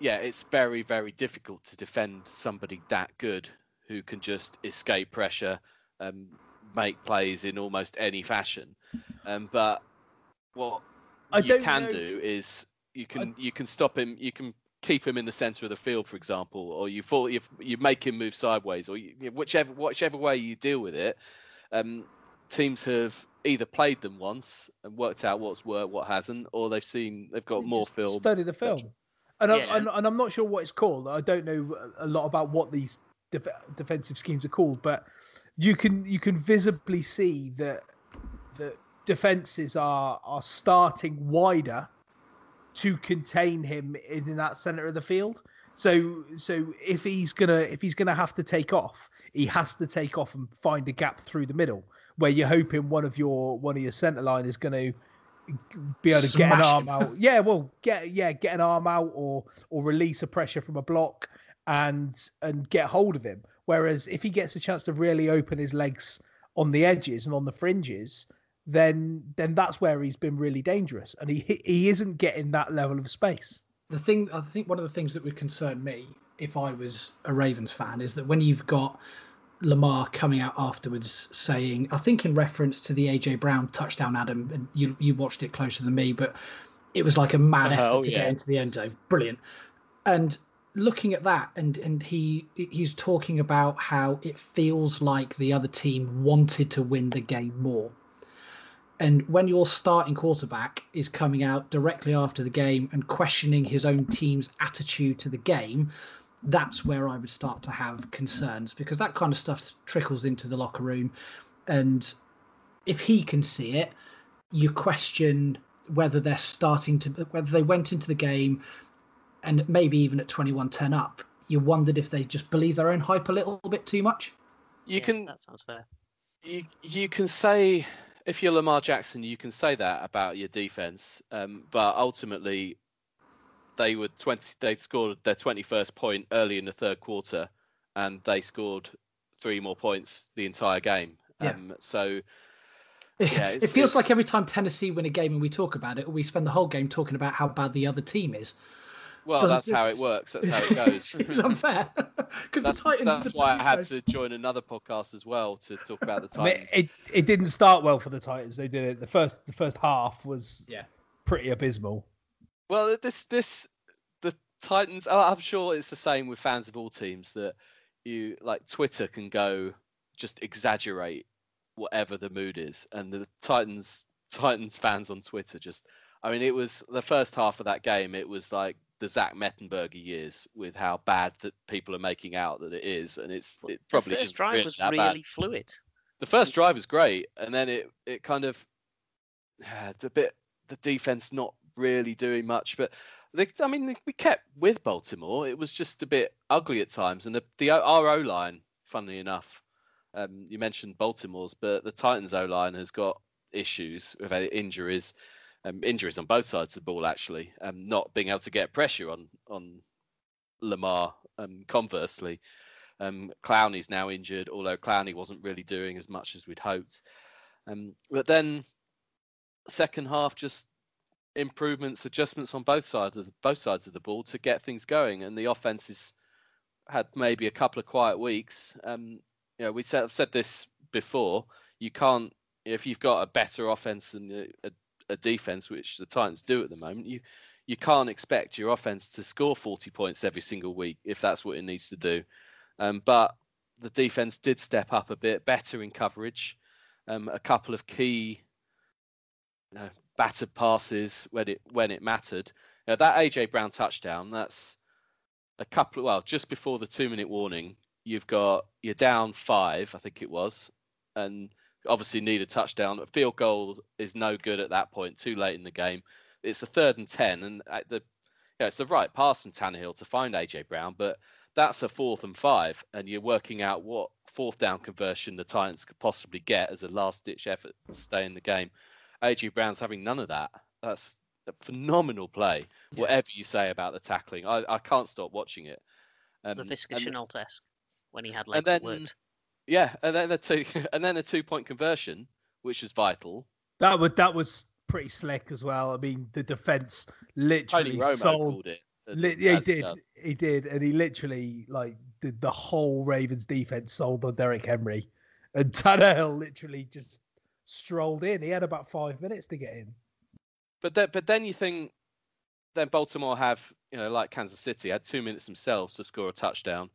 Yeah, it's very very difficult to defend somebody that good who can just escape pressure, and make plays in almost any fashion. Um, but what
I
you can
know-
do is you can you can stop him. You can keep him in the center of the field, for example, or you fall you you make him move sideways, or you, whichever whichever way you deal with it. Um, teams have either played them once and worked out what's worked, what hasn't, or they've seen they've got more
Just
film.
Study the film. And,
Yeah.
I'm, and, and I'm not sure what it's called. I don't know a lot about what these def- defensive schemes are called, but you can you can visibly see that that defenses are are starting wider to contain him in that center of the field. So so if he's gonna if he's gonna have to take off, he has to take off and find a gap through the middle where you're hoping one of your one of your center line is going to be able to get an arm
him.
out. [LAUGHS] Yeah, well, get yeah, get an arm out or or release a pressure from a block and and get hold of him. Whereas if he gets a chance to really open his legs on the edges and on the fringes, then then that's where he's been really dangerous, and he he isn't getting that level of space.
the thing I think one of the things that would concern me if I was a Ravens fan is that when you've got Lamar coming out afterwards saying, I think in reference to the AJ Brown touchdown, Adam, and you you watched it closer than me, but it was like a mad uh-huh, effort
Oh,
to
yeah.
get into the end zone. Brilliant. And looking at that and and he he's talking about how it feels like the other team wanted to win the game more. And when your starting quarterback is coming out directly after the game and questioning his own team's attitude to the game, that's where I would start to have concerns because that kind of stuff trickles into the locker room. And if he can see it, you question whether they're starting to, whether they went into the game and maybe even at 21 10 up, you wondered if they just believe their own hype a little bit too much.
You
Yeah,
can
That sounds fair.
you you can say if you're Lamar Jackson, you can say that about your defense, um, but ultimately they were twenty. They scored their twenty-first point early in the third quarter, and they scored three more points the entire game.
Yeah.
Um, so
Yeah, it feels like every time Tennessee win a game and we talk about it, we spend the whole game talking about how bad the other team is.
Well,
Doesn't-
that's how it works. That's [LAUGHS] how it goes.
Seems unfair [LAUGHS] because the
that's
Titans.
that's
the
why I had
Titans-
to join another podcast as well to talk about the
I mean,
Titans.
it it didn't start well for the Titans. They did it. The first the first half was
Yeah.
pretty abysmal.
Well, this this the Titans. oh, I'm sure it's the same with fans of all teams that you like. Twitter can go just exaggerate whatever the mood is, and the Titans Titans fans on Twitter just. I mean, it was the first half of that game. It was like the Zach Mettenberger years with how bad that people are making out that it is, and it's it probably
the first drive
really
was really
bad.
fluid.
The first drive was great, and then it it kind of [SIGHS] the bit the defense not really doing much, but they, I mean we kept with Baltimore. It was just a bit ugly at times, and the the our O line, funnily enough, um, you mentioned Baltimore's, but the Titans O line has got issues with injuries, um, injuries on both sides of the ball actually, um, not being able to get pressure on on Lamar. Um, conversely, um, Clowney's now injured, although Clowney wasn't really doing as much as we'd hoped. Um, but then second half, just improvements, adjustments on both sides of the, both sides of the ball to get things going, and the offense has had maybe a couple of quiet weeks. Um, you know, we said, I've said this before. You can't if you've got a better offense than a, a, a defense, which the Titans do at the moment. You you can't expect your offense to score 40 points every single week if that's what it needs to do. Um, but the defense did step up a bit, better in coverage. Um, a couple of key you know, battered passes when it when it mattered. Now, that AJ Brown touchdown, that's a couple of, well, just before the two minute warning, you've got you're down five, I think it was, and obviously need a touchdown. A field goal is no good at that point, too late in the game. It's a third and ten, and the yeah, it's the right pass from Tannehill to find AJ Brown, but that's a fourth and five, and you're working out what fourth down conversion the Titans could possibly get as a last ditch effort to stay in the game. AJ Brown's having none of that. That's a phenomenal play. Yeah. Whatever you say about the tackling, I, I can't stop watching it.
Um, Laviska Shenault-esque when he had legs
then, Yeah, and then the two [LAUGHS] and then a two point conversion, which is vital.
That was that was pretty slick as well. I mean, the defense literally sold it. Li- yeah, he did. He did, and he literally like the the whole Ravens defense sold on Derrick Henry, and Tannehill literally just strolled in. He had about five minutes to get in.
But then, but then you think, then Baltimore have you know like Kansas City had two minutes themselves to score a touchdown,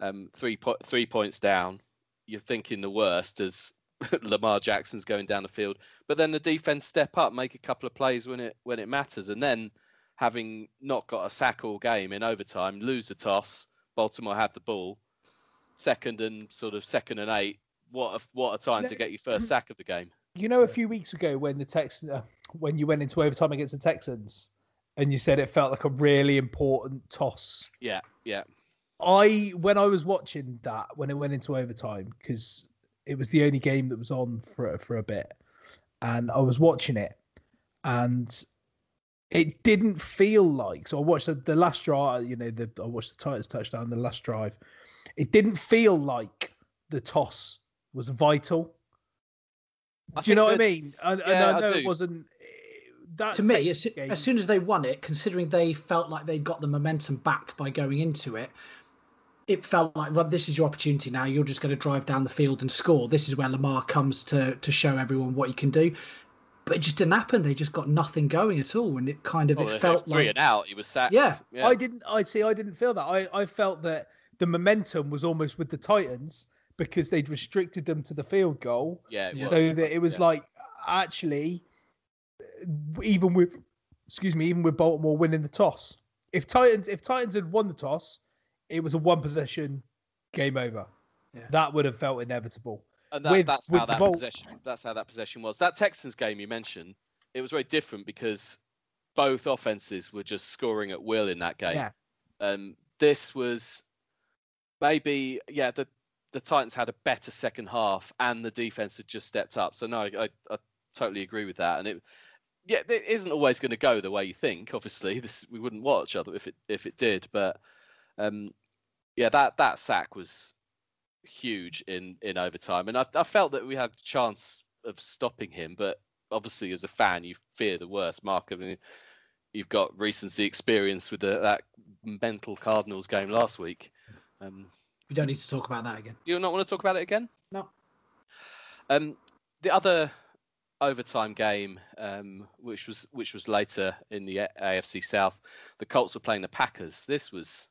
um, three po- three points down. You're thinking the worst as [LAUGHS] Lamar Jackson's going down the field, but then the defense step up, make a couple of plays when it when it matters, and then having not got a sack all game in overtime, lose the toss. Baltimore have the ball, second and sort of second and eight. What a, what a time to get your first [LAUGHS] sack of the game.
You know, a few weeks ago when the Texans, uh, when you went into overtime against the Texans, and you said it felt like a really important toss.
Yeah, yeah.
I when I was watching that when it went into overtime because it was the only game that was on for for a bit, and I was watching it, and it didn't feel like so I watched the, the last drive, you know, the I watched the Titans touchdown, the last drive. It didn't feel like the toss was vital. I do you know what I mean? And, yeah, I know I it wasn't.
That to me, as, as, soon as they won it, considering they felt like they got the momentum back by going into it, it felt like well, this is your opportunity now. You're just going to drive down the field and score. This is where Lamar comes to to show everyone what he can do but it just didn't happen. They just got nothing going at all, and it kind of oh, it felt
three
like
and out. He was sacked.
Yeah, yeah, I didn't. I'd say I didn't feel that. I I felt that the momentum was almost with the Titans because they'd restricted them to the field goal.
Yeah,
so that it was yeah. like actually, even with excuse me, even with Baltimore winning the toss, if Titans if Titans had won the toss, it was a one possession game over. Yeah. That would have felt inevitable.
And that, with, that's with how that possession. That's how that possession was. That Texans game you mentioned, it was very different because both offenses were just scoring at will in that game. Yeah. Um, this was maybe yeah the the Titans had a better second half and the defense had just stepped up. So no, I, I totally agree with that. And it yeah it isn't always going to go the way you think. Obviously, [LAUGHS] this we wouldn't watch other if it if it did, but um, yeah that that sack was huge in in overtime, and I, I felt that we had a chance of stopping him, but obviously as a fan you fear the worst. Mark, I mean, you've got recency experience with the, that mental Cardinals game last week. Um,
we don't need to talk about that again.
Do you not want to talk about it again?
No.
Um, the other overtime game, um, which was which was later in the AFC South, the Colts were playing the Packers. This was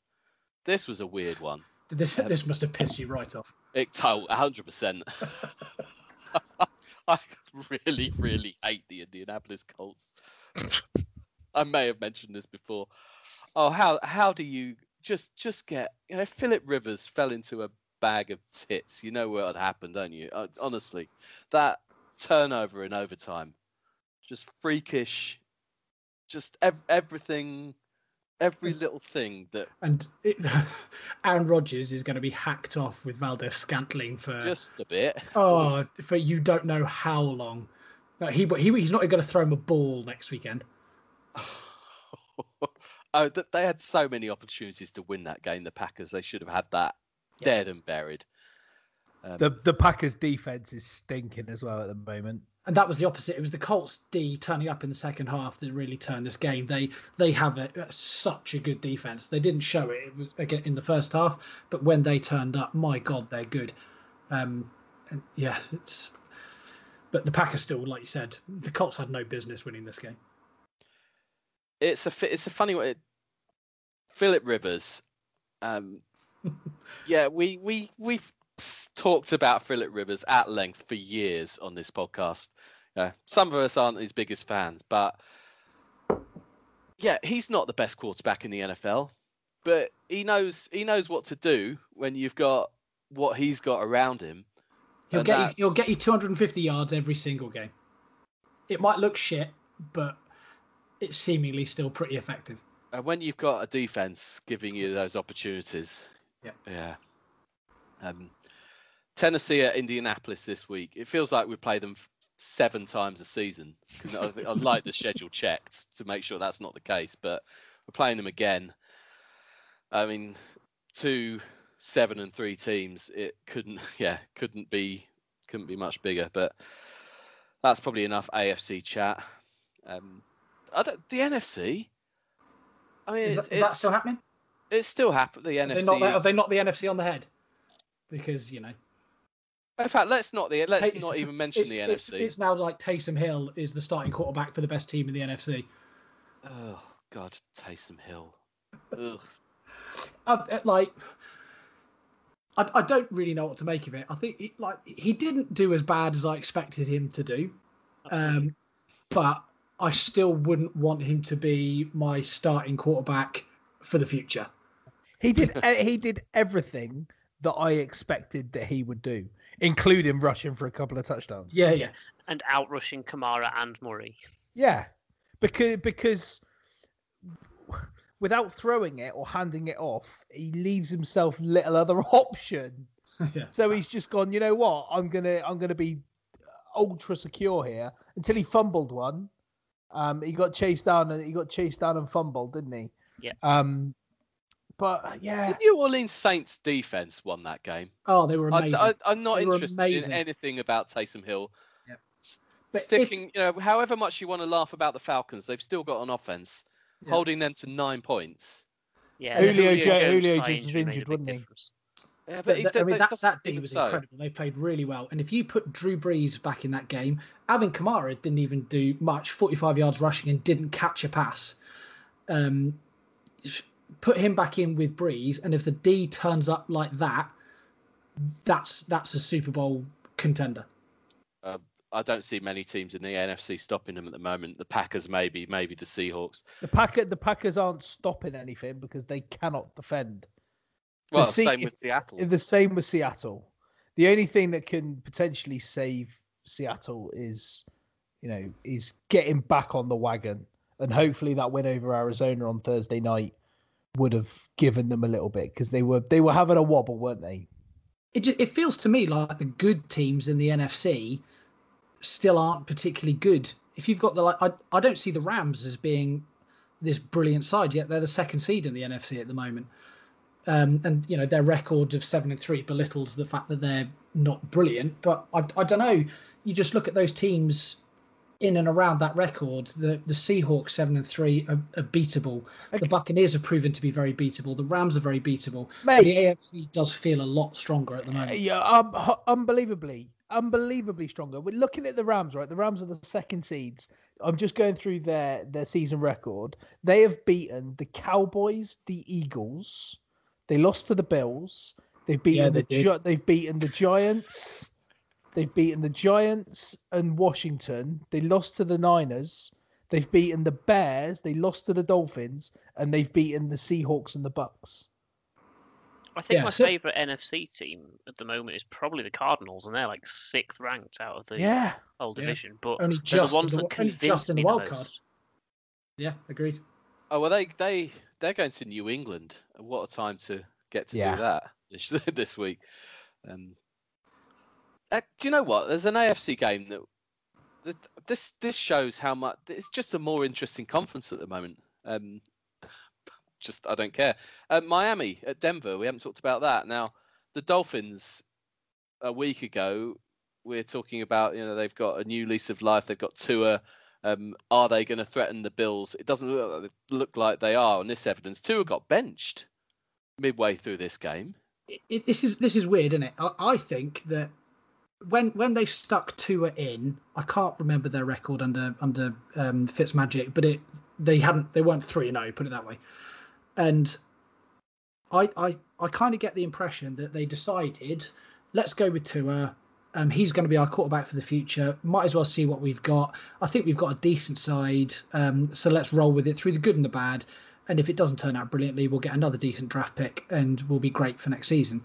this was a weird one.
This um, this must have pissed you right off.
It told hundred percent. [LAUGHS] [LAUGHS] I really, really hate the Indianapolis Colts. I may have mentioned this before. Oh, how how do you just just get you know Philip Rivers fell into a bag of tits. You know what had happened, don't you? Uh, honestly, that turnover in overtime, just freakish, just ev- everything every little thing that
and it, [LAUGHS] Aaron Rodgers is going to be hacked off with Valdes-Scantling for
just a bit.
Oh, for you don't know how long. No, he he he's not going to throw him a ball next weekend. [LAUGHS]
oh, th- they had so many opportunities to win that game. The Packers, they should have had that
Yeah.
dead and buried. Um,
The the Packers defense is stinking as well at the moment.
And that was the opposite. It was the Colts D turning up in the second half that really turned this game. They they have a, a- such a good defense. They didn't show it, it was, again in the first half, but when they turned up, my God, they're good. Um, and yeah, it's. But the Packers still, like you said, the Colts had no business winning this game.
it's a it's a funny way. Philip Rivers, um, [LAUGHS] yeah, we we we've s- talked about Philip Rivers at length for years on this podcast. Yeah, some of us aren't his biggest fans, but yeah, he's not the best quarterback in the NFL, but he knows he knows what to do when you've got what he's got around him.
He'll get you, he'll get you 250 yards every single game. It might look shit, but it's seemingly still pretty effective.
And when you've got a defense giving you those opportunities,
Yeah.
yeah. Um, Tennessee at Indianapolis this week. It feels like we play them seven times a season. I- I'd like the schedule checked to make sure that's not the case, but we're playing them again. I mean, two, seven, and three teams. It couldn't, [LAUGHS] yeah, couldn't be, couldn't be much bigger. But that's probably enough AFC chat. Um, I the NFC. I mean,
Is that, that still happening?
it's still happening. The
they,
NFC.
not, have
is-
they not the NFC on the head? Because, you know,
In fact, let's not the let's
Tay-
not [LAUGHS] even mention
it's,
the
it's,
NFC.
it's now like Taysom Hill is the starting quarterback for the best team in the NFC.
Oh God, Taysom Hill. Ugh. [LAUGHS]
I, I- like, I, I don't really know what to make of it. I think he, like he didn't do as bad as I expected him to do, um, but I still wouldn't want him to be my starting quarterback for the future.
He did [LAUGHS] he did everything that I expected that he would do, including rushing for a couple of touchdowns.
Yeah, yeah.
and outrushing Kamara and Murray.
Yeah, because because without throwing it or handing it off, he leaves himself little other [LAUGHS] option.
yeah.
So he's just gone. You know what? I'm gonna I'm gonna be ultra secure here until he fumbled one. Um, he got chased down and he got chased down and fumbled, didn't he?
Yeah.
Um, but yeah,
The New Orleans Saints defense won that game.
Oh, they were amazing.
I, I'm not
They
interested in anything about Taysom Hill.
Yep.
S-
But if-
Sticking, you know, however much you want to laugh about the Falcons, they've still got an offense,
Yeah.
holding them to nine points.
Yeah,
Julio
the Jones
Julio Jones was
injury made a
injured,
big
wasn't he?
difference.
Yeah, but,
But
he
th- I mean, that, that D
even
was
so.
incredible. They played really well. And if you put Drew Brees back in that game, Alvin Kamara didn't even do much, 45 yards rushing and didn't catch a pass. Um, put him back in with Brees, and if the D turns up like that, that's that's a Super Bowl contender.
Uh, I don't see many teams in the NFC stopping them at the moment. The Packers, maybe, maybe the Seahawks.
the Packer the Packers aren't stopping anything because they cannot defend.
Well,
Se-
same with Seattle.
The same with Seattle. The only thing that can potentially save Seattle is, you know, is getting back on the wagon, and hopefully that win over Arizona on Thursday night would have given them a little bit because they were they were having a wobble, weren't they?
It, ju- it feels to me like the good teams in the NFC still aren't particularly good. If you've got the like, I, I don't see the Rams as being this brilliant side yet. They're the second seed in the NFC at the moment, um, and you know their record of seven and three belittles the fact that they're not brilliant. But I, I don't know. You just look at those teams in and around that record. The the Seahawks seven and three are, are beatable. The Buccaneers have proven to be very beatable. The Rams are very beatable.
Mate,
The AFC does feel a lot stronger at the
Uh,
moment.
Yeah, um, unbelievably, unbelievably stronger. We're looking at the Rams, right? The Rams are the second seeds. I'm just going through their their season record. They have beaten the Cowboys, the Eagles. They lost to the Bills. They've beaten
they
the
did.
They've beaten the Giants. They've beaten the Giants and Washington. They lost to the Niners. They've beaten the Bears. They lost to the Dolphins, and they've beaten the Seahawks and the Bucks.
I think
Yeah,
my
so-
favourite NFC team at the moment is probably the Cardinals, and they're like sixth ranked out of the
Yeah,
whole
Yeah.
division. But
Only just
the
in the,
that
only just in the wild card. Yeah, agreed.
Oh well, they they they're going to New England. What a time to get to
Yeah.
do that this, [LAUGHS] this week. Um, uh, do you know what? There's an AFC game that th- this this shows how much it's just a more interesting conference at the moment. Um, just I don't care. Uh, Miami at Denver, we haven't talked about that. Now, the Dolphins a week ago, we're talking about you know they've got a new lease of life. They've got Tua. Um, are they going to threaten the Bills? It doesn't look like, look like they are on this evidence. Tua got benched midway through this game.
It, it, this is this is weird, isn't it? I, I think that when when they stuck Tua in, I can't remember their record under under um, Fitzmagic, but it they hadn't they weren't three and zero, put it that way, and I I I kind of get the impression that they decided let's go with Tua. Um, he's going to be our quarterback for the future. Might as well see what we've got. I think we've got a decent side, um, so let's roll with it through the good and the bad. And if it doesn't turn out brilliantly, we'll get another decent draft pick and we'll be great for next season.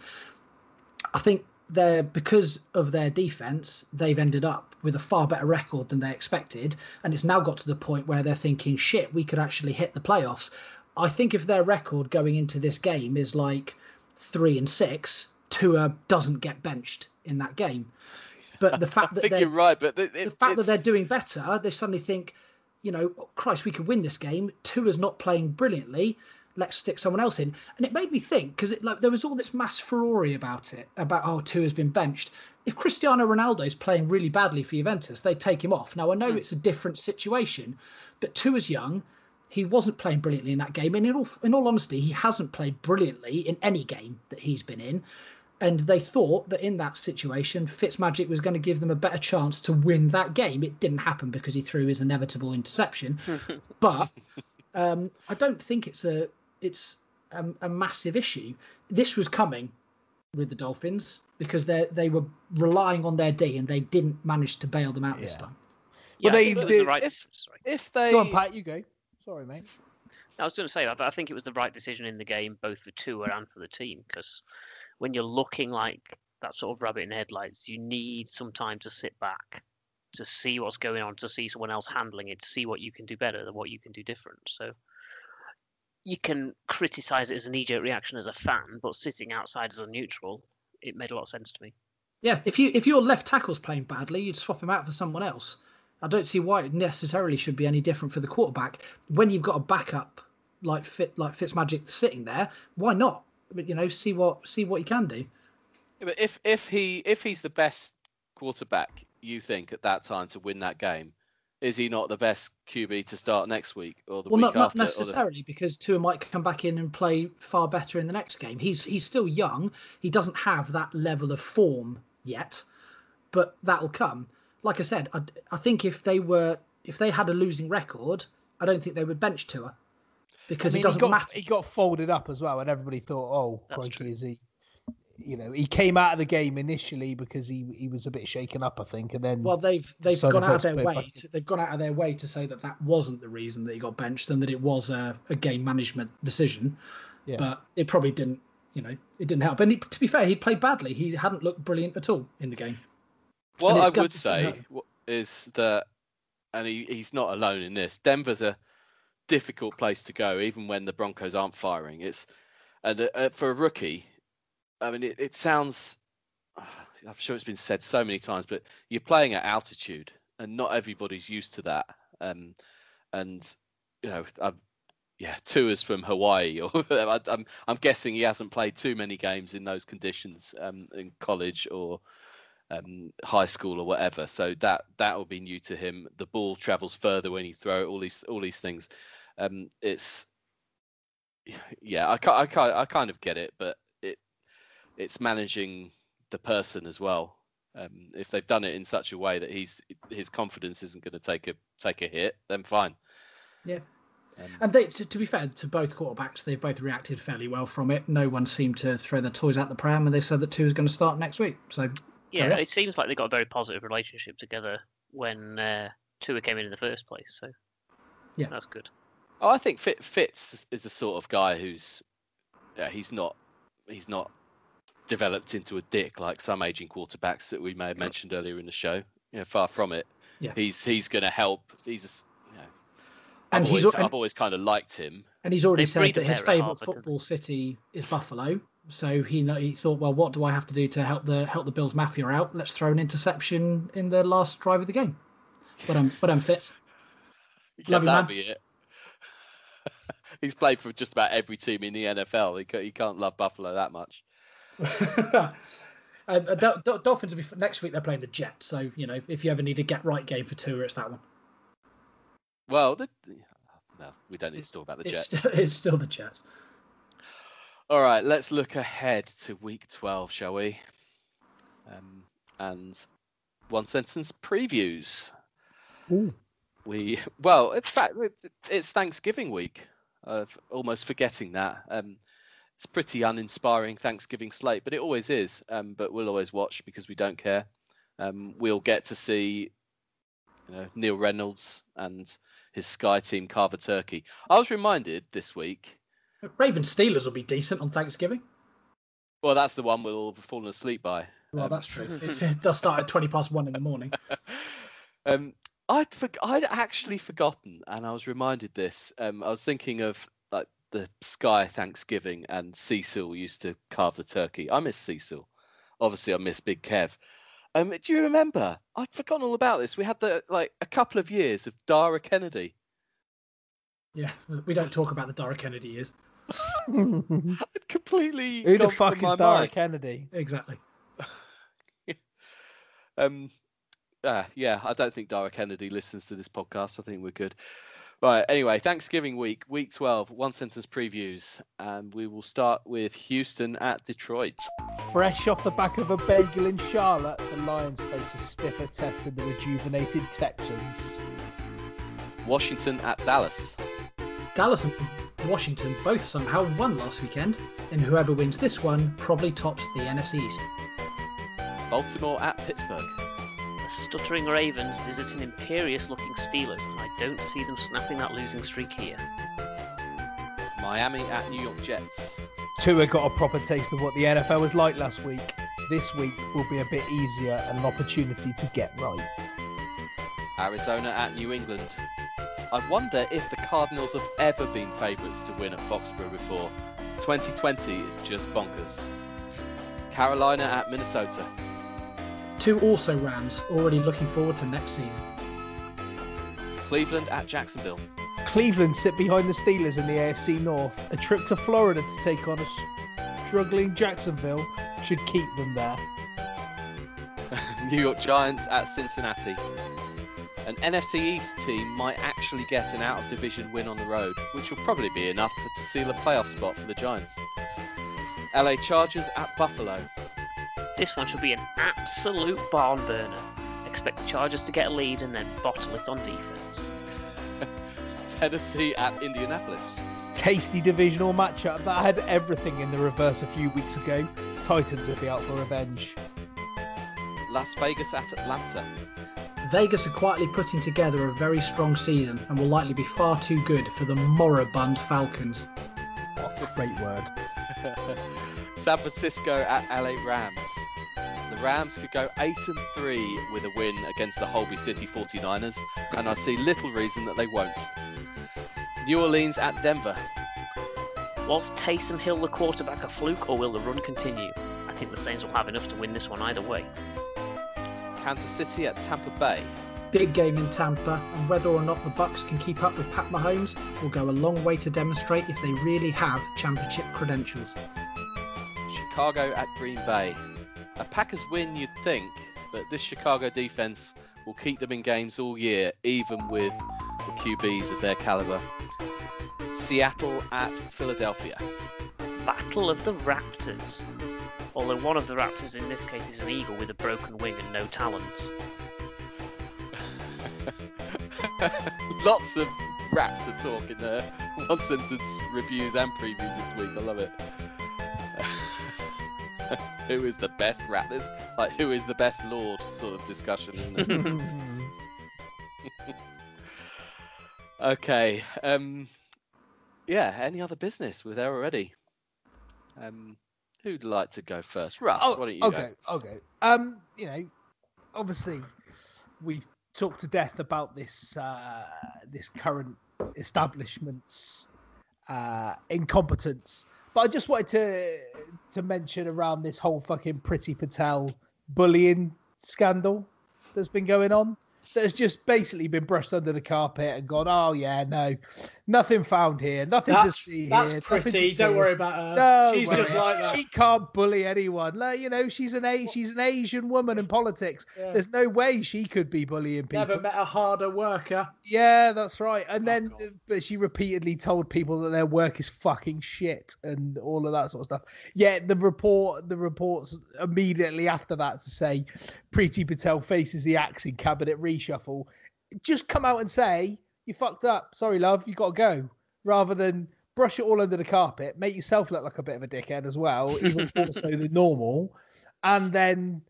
I think they're because of their defense, they've ended up with a far better record than they expected, and it's now got to the point where they're thinking, "Shit, we could actually hit the playoffs." I think if their record going into this game is like three and six, Tua doesn't get benched in that game. But the fact [LAUGHS] that
you're right, but it,
the fact that they're doing better, they suddenly think, you know, oh, Christ, we could win this game. Tua's not playing brilliantly. Let's stick someone else in. And it made me think because like there was all this mass furore about it, about oh Tua's been benched. If Cristiano Ronaldo is playing really badly for Juventus, they take him off. Now I know
Hmm.
it's a different situation, but Tua is young. He wasn't playing brilliantly in that game, and in all in all honesty, he hasn't played brilliantly in any game that he's been in and they thought that in that situation Fitzmagic was going to give them a better chance to win that game. It didn't happen because he threw his inevitable interception, [LAUGHS] but um, I don't think it's a it's a, a massive issue. This was coming with the Dolphins because they they were relying on their D and they didn't manage to bail them out this time.
Yeah, I
they-
think
they-
the right.
if-
Sorry.
if they
Go on, Pat. You go. Sorry, mate.
I was going to say that, but I think it was the right decision in the game, both for Tua and for the team, because when you're looking like that sort of rabbit in headlights, you need some time to sit back, to see what's going on, to see someone else handling it, to see what you can do better than what you can do different. So you can criticize it as a knee-jerk reaction as a fan, but sitting outside as a neutral, it made a lot of sense to me.
Yeah, if you if your left tackle's playing badly, you'd swap him out for someone else. I don't see why it necessarily should be any different for the quarterback when you've got a backup like Fit like Fitzmagic sitting there. Why not? But you know, see what see what you can do.
Yeah, but if if he if he's the best quarterback you think at that time to win that game, is he not the best QB to start next week or the
well,
week
not, not
after? or the-
necessarily because Tua might come back in and play far better in the next game. He's he's still young. He doesn't have that level of form yet, but that'll come. Like I said, I, I think if they were if they had a losing record, I don't think they would bench Tua because
I mean,
it doesn't
he got,
matter.
He got folded up as well, and everybody thought, "Oh, crikey, is he?" You know, he came out of the game initially because he he was a bit shaken up, I think, and then
Well, they've they've gone out of their way.
back.
To, they've gone out of their way to say that that wasn't the reason that he got benched, and that it was a, a game management decision.
Yeah.
But it probably didn't, you know, it didn't help. And he, to be fair, he played badly. He hadn't looked brilliant at all in the game.
What I would say
hurt.
is that, and he, he's not alone in this. Denver's a difficult place to go, even when the Broncos aren't firing. It's and uh, for a rookie, I mean, it, it sounds. [SIGHS] I'm sure it's been said so many times, but you're playing at altitude, and not everybody's used to that. Um, and you know, i yeah, Tua's from Hawaii, [LAUGHS] or I'm I'm guessing he hasn't played too many games in those conditions um, in college or um, high school or whatever. So that that will be new to him. The ball travels further when you throw it. All these all these things. Um, it's [SIGHS] yeah, I I I kind of get it, but it's managing the person as well. Um, if they've done it in such a way that he's his confidence isn't going to take a take a hit, then fine.
Yeah.
Um,
And they, to, to be fair to both quarterbacks, they've both reacted fairly well from it. No one seemed to throw their toys out the pram, and they said that Tua is going to start next week. So
Yeah, it seems like they got a very positive relationship together when uh, Tua came in in the first place. So
Yeah.
that's good.
Oh, I think Fitz is the sort of guy who's, yeah, he's not, he's not developed into a dick like some aging quarterbacks that we may have mentioned earlier in the show. You know, far from it.
Yeah.
He's he's going to help. He's, you know,
And
I've
he's
always,
al-
I've always kind of liked him.
And he's already
They
said that his favourite
Harvard, don't
football city is Buffalo. So he he thought, well, what do I have to do to help the help the Bills Mafia out? Let's throw an interception in the last drive of the game. But I'm but I'm Fitz.
Can [LAUGHS]
Love you,
that
man.
be it? [LAUGHS] He's played for just about every team in the NFL. He, he can't love Buffalo that much. [LAUGHS]
uh, Dol- Dol- Dolphins will be next week. They're playing the Jets, so you know if you ever need a get right game for Tua, it's that one.
Well, the, no, we don't need to talk about the
It's
Jets.
st- it's still the Jets.
All right, let's look ahead to week 12, shall we? Um, and one sentence previews.
Ooh.
We well, in fact, it's Thanksgiving week. Of almost forgetting that. Um, it's pretty uninspiring Thanksgiving slate, but it always is. Um, but we'll always watch because we don't care. Um, we'll get to see, you know, Neil Reynolds and his Sky team carve a turkey. I was reminded this week.
Ravens Steelers will be decent on Thanksgiving.
Well, that's the one we'll all have fallen asleep by.
Well,
Um,
that's true. It's, it does start at twenty past one in the morning. [LAUGHS]
um, I'd for, I'd actually forgotten, and I was reminded this. Um, I was thinking of the Sky Thanksgiving, and Cecil used to carve the turkey. I miss Cecil. Obviously, I miss Big Kev. Um, do you remember? I'd forgotten all about this. We had the like a couple of years of Dara Kennedy.
Yeah, we don't talk about the Dara Kennedy years.
Who [LAUGHS]
I'd completely.
Who
the
fuck is Dara
mind.
Kennedy?
Exactly. [LAUGHS]
Um, ah, yeah, I don't think Dara Kennedy listens to this podcast. I think we're good. Right. Anyway, Thanksgiving week, week 12, one sentence previews. And we will start with Houston at Detroit.
Fresh off the back of a bagel in Charlotte, the Lions face a stiffer test than the rejuvenated Texans.
Washington at Dallas.
Dallas and Washington both somehow won last weekend, and whoever wins this one probably tops the NFC East.
Baltimore at Pittsburgh.
The stuttering Ravens visiting imperious looking Steelers, and I don't see them snapping that losing streak here.
Miami at New York Jets.
Tua got a proper taste of what the NFL was like last week. This week will be a bit easier and an opportunity to get right.
Arizona at New England. I wonder if the Cardinals have ever been favourites to win at Foxborough before. 2020 is just bonkers. Carolina at Minnesota.
Two also Rams already looking forward to next season.
Cleveland at Jacksonville.
Cleveland sit behind the Steelers in the AFC North. A trip to Florida to take on a struggling Jacksonville should keep them there. [LAUGHS]
New York Giants at Cincinnati. An NFC East team might actually get an out of division win on the road, which will probably be enough for, to seal a playoff spot for the Giants. LA Chargers at Buffalo.
This one should be an absolute barn burner. Expect the Chargers to get a lead and then bottle it on defense. [LAUGHS]
Tennessee at Indianapolis.
Tasty divisional matchup that had everything in the reverse a few weeks ago. Titans will be out for revenge.
Las Vegas at Atlanta.
Vegas are quietly putting together a very strong season and will likely be far too good for the moribund Falcons.
Oh, great word. [LAUGHS]
San Francisco at LA Rams. The Rams could go 8 and 3 with a win against the Holby City 49ers, and I see little reason that they won't. New Orleans at Denver.
Was Taysom Hill the quarterback a fluke or will the run continue? I think the Saints will have enough to win this one either way.
Kansas City at Tampa Bay.
Big game in Tampa, and whether or not the Bucs can keep up with Pat Mahomes will go a long way to demonstrate if they really have championship credentials.
Chicago at Green Bay. A Packers win, you'd think, but this Chicago defense will keep them in games all year, even with the QBs of their caliber. Seattle at Philadelphia.
Battle of the Raptors. Although one of the Raptors in this case is an eagle with a broken wing and no talons. [LAUGHS]
Lots of Raptor talk in there. One sentence reviews and previews this week. I love it. [LAUGHS] who is the best Raptors? Like, who is the best Lord sort of discussion, isn't it? [LAUGHS] okay. Um, yeah, any other business? We're there already. Um, who'd like to go first? Russ,
Oh,
why don't you
okay,
go?
okay. Um, you know, obviously, we've talked to death about this uh, this current establishment's uh, incompetence, but I just wanted to to mention around this whole fucking Priti Patel bullying scandal that's been going on. That has just basically been brushed under the carpet and gone, oh yeah, no, nothing found here, nothing to see
that's
here. to
pretty. Don't worry about her.
No,
She's just like that.
She can't bully anyone. Like, you know, she's an a she's an Asian woman in politics.
Yeah.
There's no way she could be bullying people.
Never met a harder worker.
Yeah, that's right. And
Oh,
then,
God.
but she repeatedly told people that their work is fucking shit and all of that sort of stuff. Yeah, the report, the reports immediately after that to say Priti Patel faces the axe in cabinet reshuffle. Shuffle, just come out and say you fucked up. Sorry, love, you got to go. Rather than brush it all under the carpet, make yourself look like a bit of a dickhead as well, even more so than [LAUGHS] normal, and then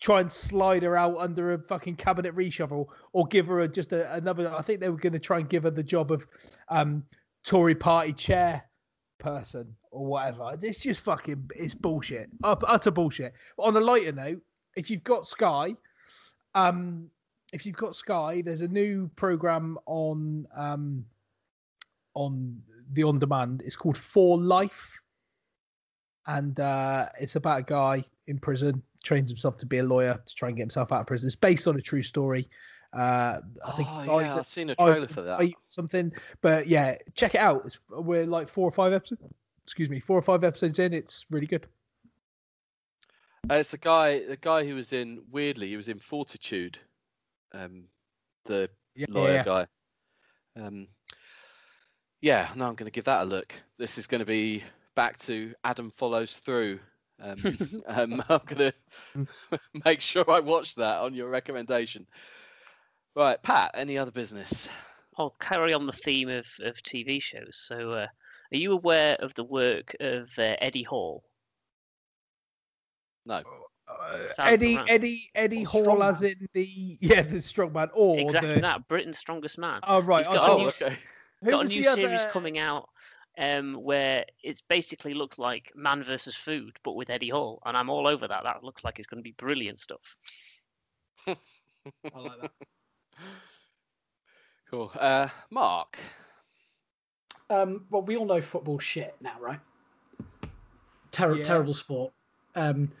try and slide her out under a fucking cabinet reshuffle or give her a, just a, another. I think they were going to try and give her the job of um, Tory party chair person or whatever. It's just fucking it's bullshit, utter bullshit. On a lighter note, if you've got Sky, um, if you've got Sky, there's a new program on um, on the on demand. It's called For Life, and uh, it's about a guy in prison trains himself to be a lawyer to try and get himself out of prison. It's based on a true story. Uh, I think
oh, yeah, I've seen a trailer for that.
Something, but yeah, check it out. It's, we're like four or five episodes. Excuse me, four or five episodes in. It's really good.
Uh, it's the guy, the guy who was in weirdly, he was in Fortitude, um, the
Yeah,
lawyer
yeah.
guy. Um, yeah, no, I'm going to give that a look. This is going to be back to Adam follows through. Um, [LAUGHS] um, [LAUGHS] I'm going [LAUGHS] to make sure I watch that on your recommendation. Right, Pat. Any other business?
I'll carry on the theme of, of TV shows. So, uh, are you aware of the work of uh, Eddie Hall?
No.
Uh,
Sounds
Eddie. Eddie, Eddie
Or
Hall, as in the [LAUGHS] yeah, the strongman, or
exactly
the
that, Britain's Strongest Man.
oh right,
He's
I
got a new
Oh, okay.
who
got a new series
other-
coming out um, where it's basically looks like Man versus Food, but with Eddie Hall, and I'm all over that. That looks like it's going to be brilliant stuff. [LAUGHS]
I like that.
Cool. Uh, Mark.
Um, well, we all know football shit now, right? Ter-
Yeah.
Terrible sport. Um,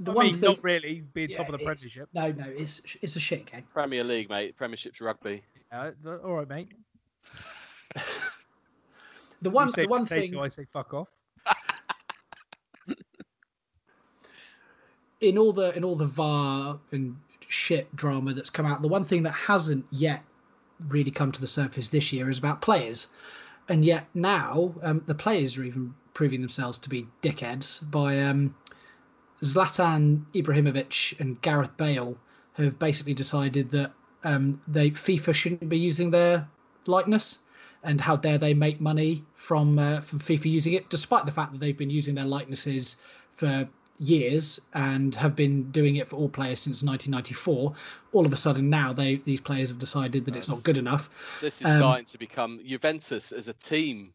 the
I
one
mean,
thing,
not really being top of the
it's-
Premiership.
no, no, it's it's a shit game.
Premier League, mate. Premiership's rugby.
Yeah, th- all right, mate. [LAUGHS]
The
You
one,
say
the one
potato,
thing
I say fuck off. [LAUGHS]
in all the in all the VAR and shit drama that's come out, the one thing that hasn't yet really come to the surface this year is about players, and yet now um, the players are even proving themselves to be dickheads by um, Zlatan Ibrahimovic and Gareth Bale have basically decided that um, they FIFA shouldn't be using their likeness. And how dare they make money from uh, from FIFA using it, despite the fact that they've been using their likenesses for years and have been doing it for all players since 1994. All of a sudden now they these players have decided that it's not good enough.
This is
Um,
starting to become Juventus as a team.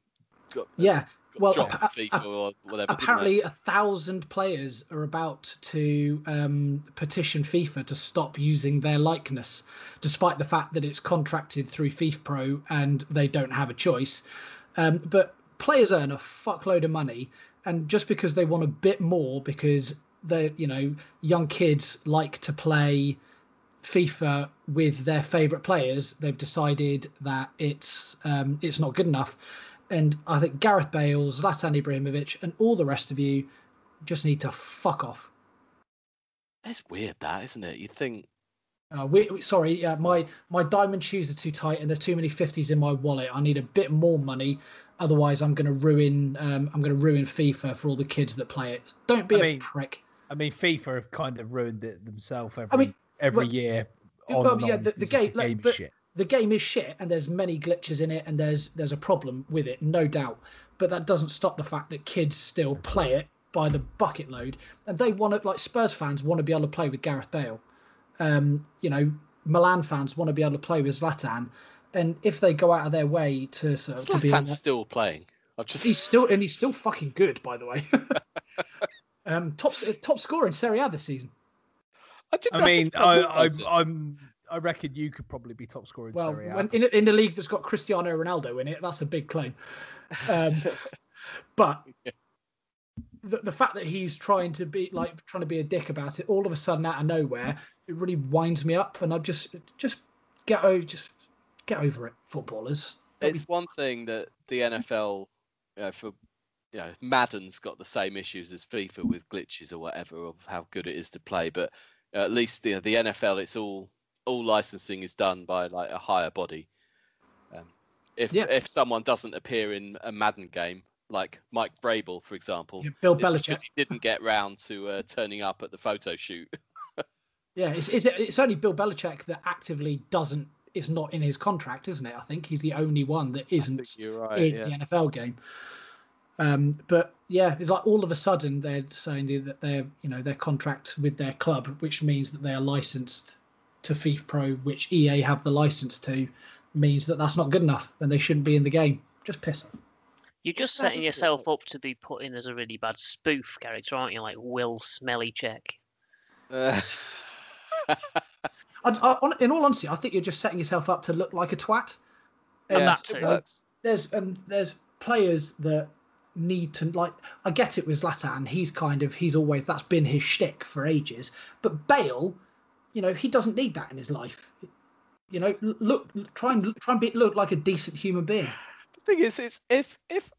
Got,
Yeah, well,
FIFA or whatever.
apparently a thousand players are about to um, petition FIFA to stop using their likeness, despite the fact that it's contracted through FIFA Pro and they don't have a choice. Um, but players earn a fuckload of money, and just because they want a bit more, because they, you know, young kids like to play FIFA with their favorite players, they've decided that it's um, it's not good enough. And I think Gareth Bale, Zlatan Ibrahimovic, and all the rest of you just need to fuck off.
It's weird, that isn't it? You'd think.
Uh, we, we- sorry, uh, my my diamond shoes are too tight, and there's too many fifties in my wallet. I need a bit more money, otherwise I'm going to ruin um, I'm going to ruin FIFA for all the kids that play it. Don't be
I
a
mean,
prick.
I mean, FIFA have kind of ruined it themselves every
mean,
every
well,
year. On
well,
and
yeah,
on,
the- the game- like,
game is
but-
shit.
The game is shit and there's many glitches in it and there's there's a problem with it no doubt but that doesn't stop the fact that kids still play it by the bucket load and they want to like spurs fans want to be able to play with gareth bale um you know milan fans want to be able to play with zlatan and if they go out of their way to sort of, to be
Zlatan's still playing. I've just.
he's still and he's still fucking good by the way [LAUGHS] um top top scorer in serie a this season
I, did,
I mean,
didn't
I,
realise
I,
this.
I'm, reckon you could probably be top scorer in
well
Serie A.
when, in, a- in a league that's got cristiano ronaldo in it that's a big claim um, [LAUGHS] but the, the fact that he's trying to be like trying to be a dick about it, all of a sudden out of nowhere, it really winds me up, and I'm just just get over just get over it, footballers. Don't be-
It's one thing that the NFL, you know, for you know, Madden's got the same issues as FIFA with glitches or whatever of how good it is to play, but at least you know, the NFL, it's all all licensing is done by like a higher body. Um, if
Yeah.
if someone doesn't appear in a Madden game, like Mike Vrabel, for example,
Yeah, Bill Belichick.
he didn't get round to uh, turning up at the photo shoot. [LAUGHS]
Yeah, it's, it's it's only Bill Belichick that actively doesn't. It's not in his contract, isn't it? I think he's the only one that isn't
right.
in
Yeah.
the NFL game. Um, but yeah, it's like all of a sudden they're saying that they're you know their contract with their club, which means that they are licensed to FIFA Pro, which EA have the license to, means that that's not good enough and they shouldn't be in the game. Just piss off.
You're just setting yourself up to be put in as a really bad spoof character, aren't you? Like Will Smelly Check.
Uh, [LAUGHS]
I, I, in all honesty, I think you're just setting yourself up to look like a twat.
And
yeah,
that
it
too.
works.
there's and there's players that need to like I get it with Zlatan. He's kind of he's always that's been his shtick for ages. But Bale, you know, he doesn't need that in his life. You know, look, try and try and be, look like a decent human being.
The thing is, is if if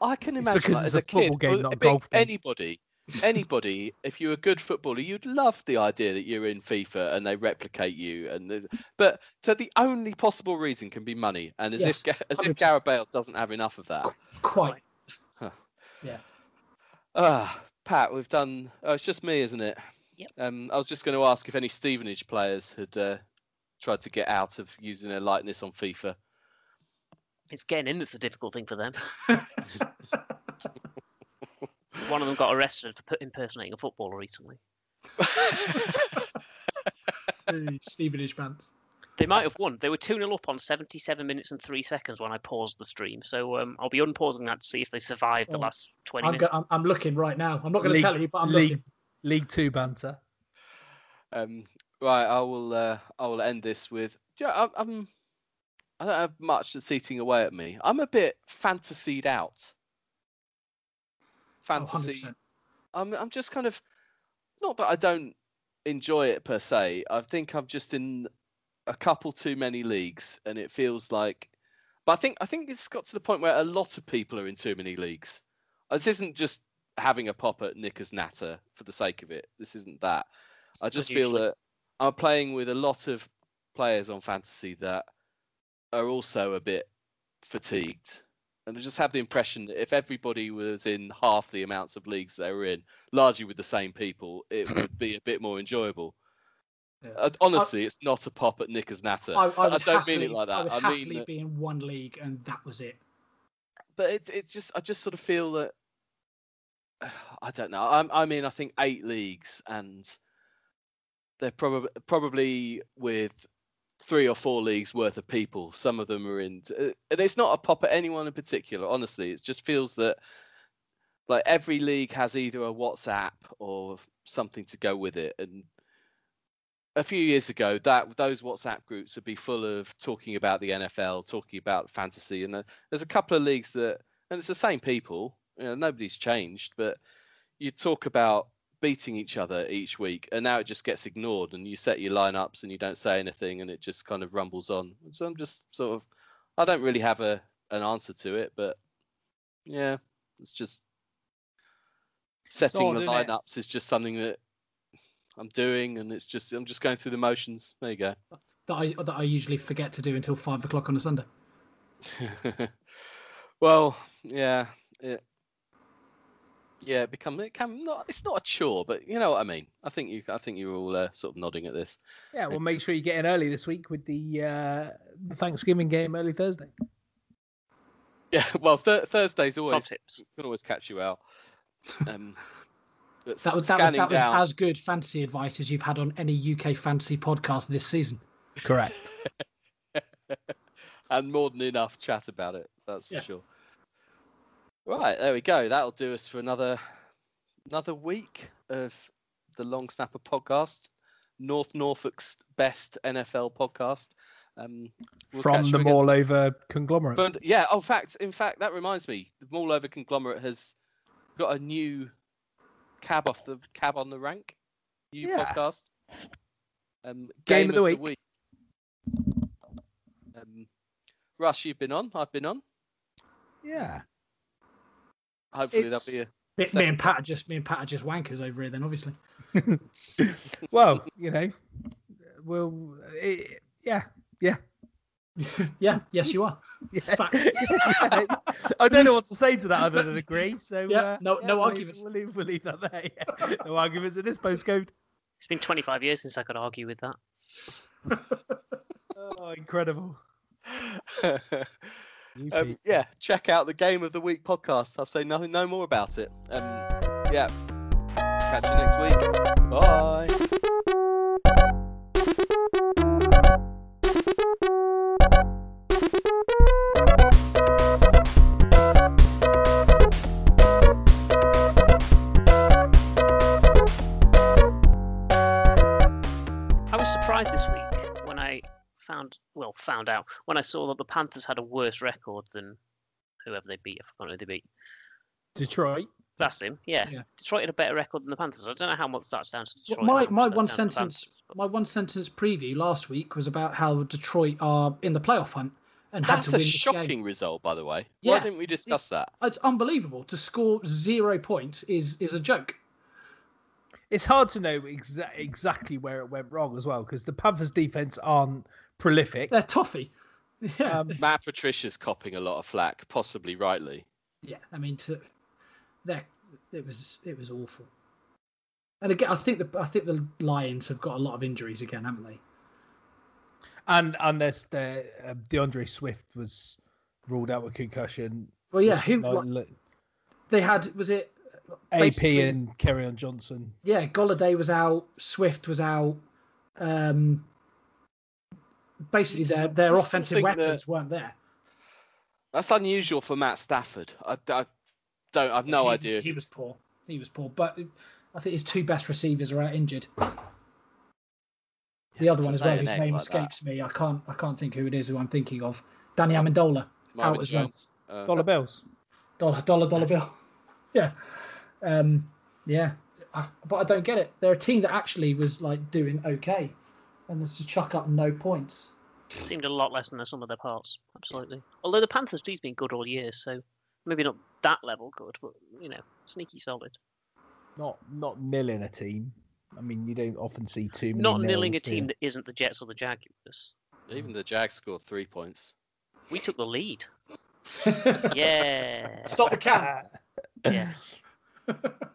I can imagine
because
like, as a,
a football
kid,
game,
or
not a golf game.
anybody, anybody, [LAUGHS] if you're a good footballer, you'd love the idea that you're in FIFA and they replicate you. And the, but so the only possible reason can be money, and as
Yes,
if Ga- as if
100%.
Gareth Bale doesn't have enough of that.
Quite. Yeah.
Ah, Pat, we've done. Oh, it's just me, isn't it?
Yep.
Um, I was just going to ask if any Stevenage players had uh, tried to get out of using their likeness on FIFA.
It's getting in that's the difficult thing for them. [LAUGHS] [LAUGHS] One of them got arrested for impersonating a footballer recently.
Stevenage pants.
They might have won. They were 2 0 up on 77 minutes and 3 seconds when I paused the stream. So um, I'll be unpausing that to see if they survived the
Oh,
last 20
I'm,
minutes.
go- I'm, I'm looking right now. I'm not going to tell you, but I'm
League,
looking.
League Two banter.
Um, right, I will. Uh, I will end this with. you know, I'm. I don't have much that's eating away at me. I'm a bit fantasied out.
Oh,
Fantasy.
100%.
I'm. I'm just kind of. Not that I don't enjoy it per se. I think I'm just in a couple too many leagues, and it feels like. But I think I think it's got to the point where a lot of people are in too many leagues. This isn't just having a pop at Knickers Natter for the sake of it. This isn't that. I just feel that I'm playing with a lot of players on fantasy that are also a bit fatigued. And I just have the impression that if everybody was in half the amounts of leagues they were in, largely with the same people, it would be a bit more enjoyable.
Yeah.
Uh, honestly, it's not a pop at Knickers Natter.
I, I,
I don't mean it like
I
that.
would
I
happily
mean that-
be in one league and that was it.
but it, it's just I just sort of feel that I don't know. I, I mean, I think eight leagues, and they're probably probably with three or four leagues worth of people. Some of them are in, and it's not a pop at anyone in particular. Honestly, it just feels that like every league has either a WhatsApp or something to go with it, and. A few years ago, that those WhatsApp groups would be full of talking about the NFL, talking about fantasy, and uh, there's a couple of leagues that, and it's the same people. You know, nobody's changed, but you talk about beating each other each week, and now it just gets ignored, and you set your lineups and you don't say anything, and it just kind of rumbles on. So I'm just sort of, I don't really have a an answer to it, but yeah, it's just setting the lineups is just something that I'm doing, and it's just I'm just going through the motions. There you go.
That I that I usually forget to do until five o'clock on a Sunday. [LAUGHS]
well, yeah, it, yeah, it become it can not. It's not a chore, but you know what I mean. I think you, I think you're all uh, sort of nodding at this.
Yeah, well, make sure you get in early this week with the uh, the Thanksgiving game early Thursday.
Yeah, [LAUGHS] well, th- Thursdays always
tips.
can always catch you out. Um, [LAUGHS] but
That was that was,
scanning
that was
down,
as good fantasy advice as you've had on any UK fantasy podcast this season. [LAUGHS]
Correct.
and more than enough chat about it. That's for
Yeah.
sure. Right, there we go. That'll do us for another another week of the Long Snapper podcast, North Norfolk's best NFL podcast. Um, we'll
From the
again
Mall conglomerate.
But yeah, oh, fact, in fact, that reminds me, the Mall Over conglomerate has got a new cab off the cab on the rank. New
Yeah.
podcast. Um,
Game of the week.
Um, Rush, you've been on. I've been on.
Yeah.
Hopefully
It's-
that'll be a
Me, me and Pat are just me and Pat are just wankers over here. Then obviously. [LAUGHS]
Well, you know, well, it, yeah, yeah, [LAUGHS]
yeah. Yes, you are. [LAUGHS]
yeah.
Fact.
I don't know what to say to that other than agree. So
Yeah,
uh,
no- no
we'll leave-
arguments.
We'll leave, we'll leave that there. yeah. No arguments in this postcode.
It's been 25 years since I could argue with that.
Oh, incredible.
Um, yeah, check out the Game of the Week podcast. I've said nothing, no more about it. Um, yeah, catch you next week. Bye.
Well, found out when I saw that the Panthers had a worse record than whoever they beat. If I forgot who they beat.
Detroit.
That's him. Yeah.
Yeah.
Detroit had a better record than the Panthers. I don't know how much that's down to
Well, my- my one
down to the
sentence-
Panthers, but-
My one sentence preview last week was about how Detroit are in the playoff hunt and had
That's
to
a
win
shocking
game.
result, by the way. Why didn't we discuss that?
It's unbelievable to score zero points is is a joke.
It's hard to know exa- exactly where it went wrong as well because the Panthers' defense aren't prolific.
They're toffee. [LAUGHS] Yeah,
Um,
Matt Patricia's copping a lot of flack, possibly rightly.
yeah. I mean, to there, it was it was awful. And again, I think the I think the Lions have got a lot of injuries again, haven't they?
and and there's the uh, D'Andre Swift was ruled out with concussion.
Well, yeah.
which
Who
like,
they had was it?
AP
basically-
and Kerryon Johnson.
Yeah, Golladay was out. Swift was out. Um, basically, their their
you still
offensive
think that-
weapons weren't there.
That's unusual for Matt Stafford. I, I don't. I've no
he
idea.
He was poor. He was poor, but I think his two best receivers are out injured. The other one as well, whose name
like that.
escapes me. I can't. I can't think who it is. Who I'm thinking of? Danny Amendola,
Marvin
out as well.
Uh,
Dollar bills.
dollar, dollar, dollar bill. [LAUGHS] Yeah, um, yeah. I, but I don't get it. They're a team that actually was like doing okay, and there's to chuck up no points.
Seemed a lot less than the sum of their parts. Absolutely. Although the Panthers D's been good all year, so maybe not that level good, but you know, sneaky solid.
Not not nilling a team. I mean, you don't often see too many.
Not nilling a
nils, do you?
team that isn't the Jets or the Jaguars.
even the Jags scored three points.
We took the lead. [LAUGHS] Yeah.
Stop the cat.
Yeah. [LAUGHS]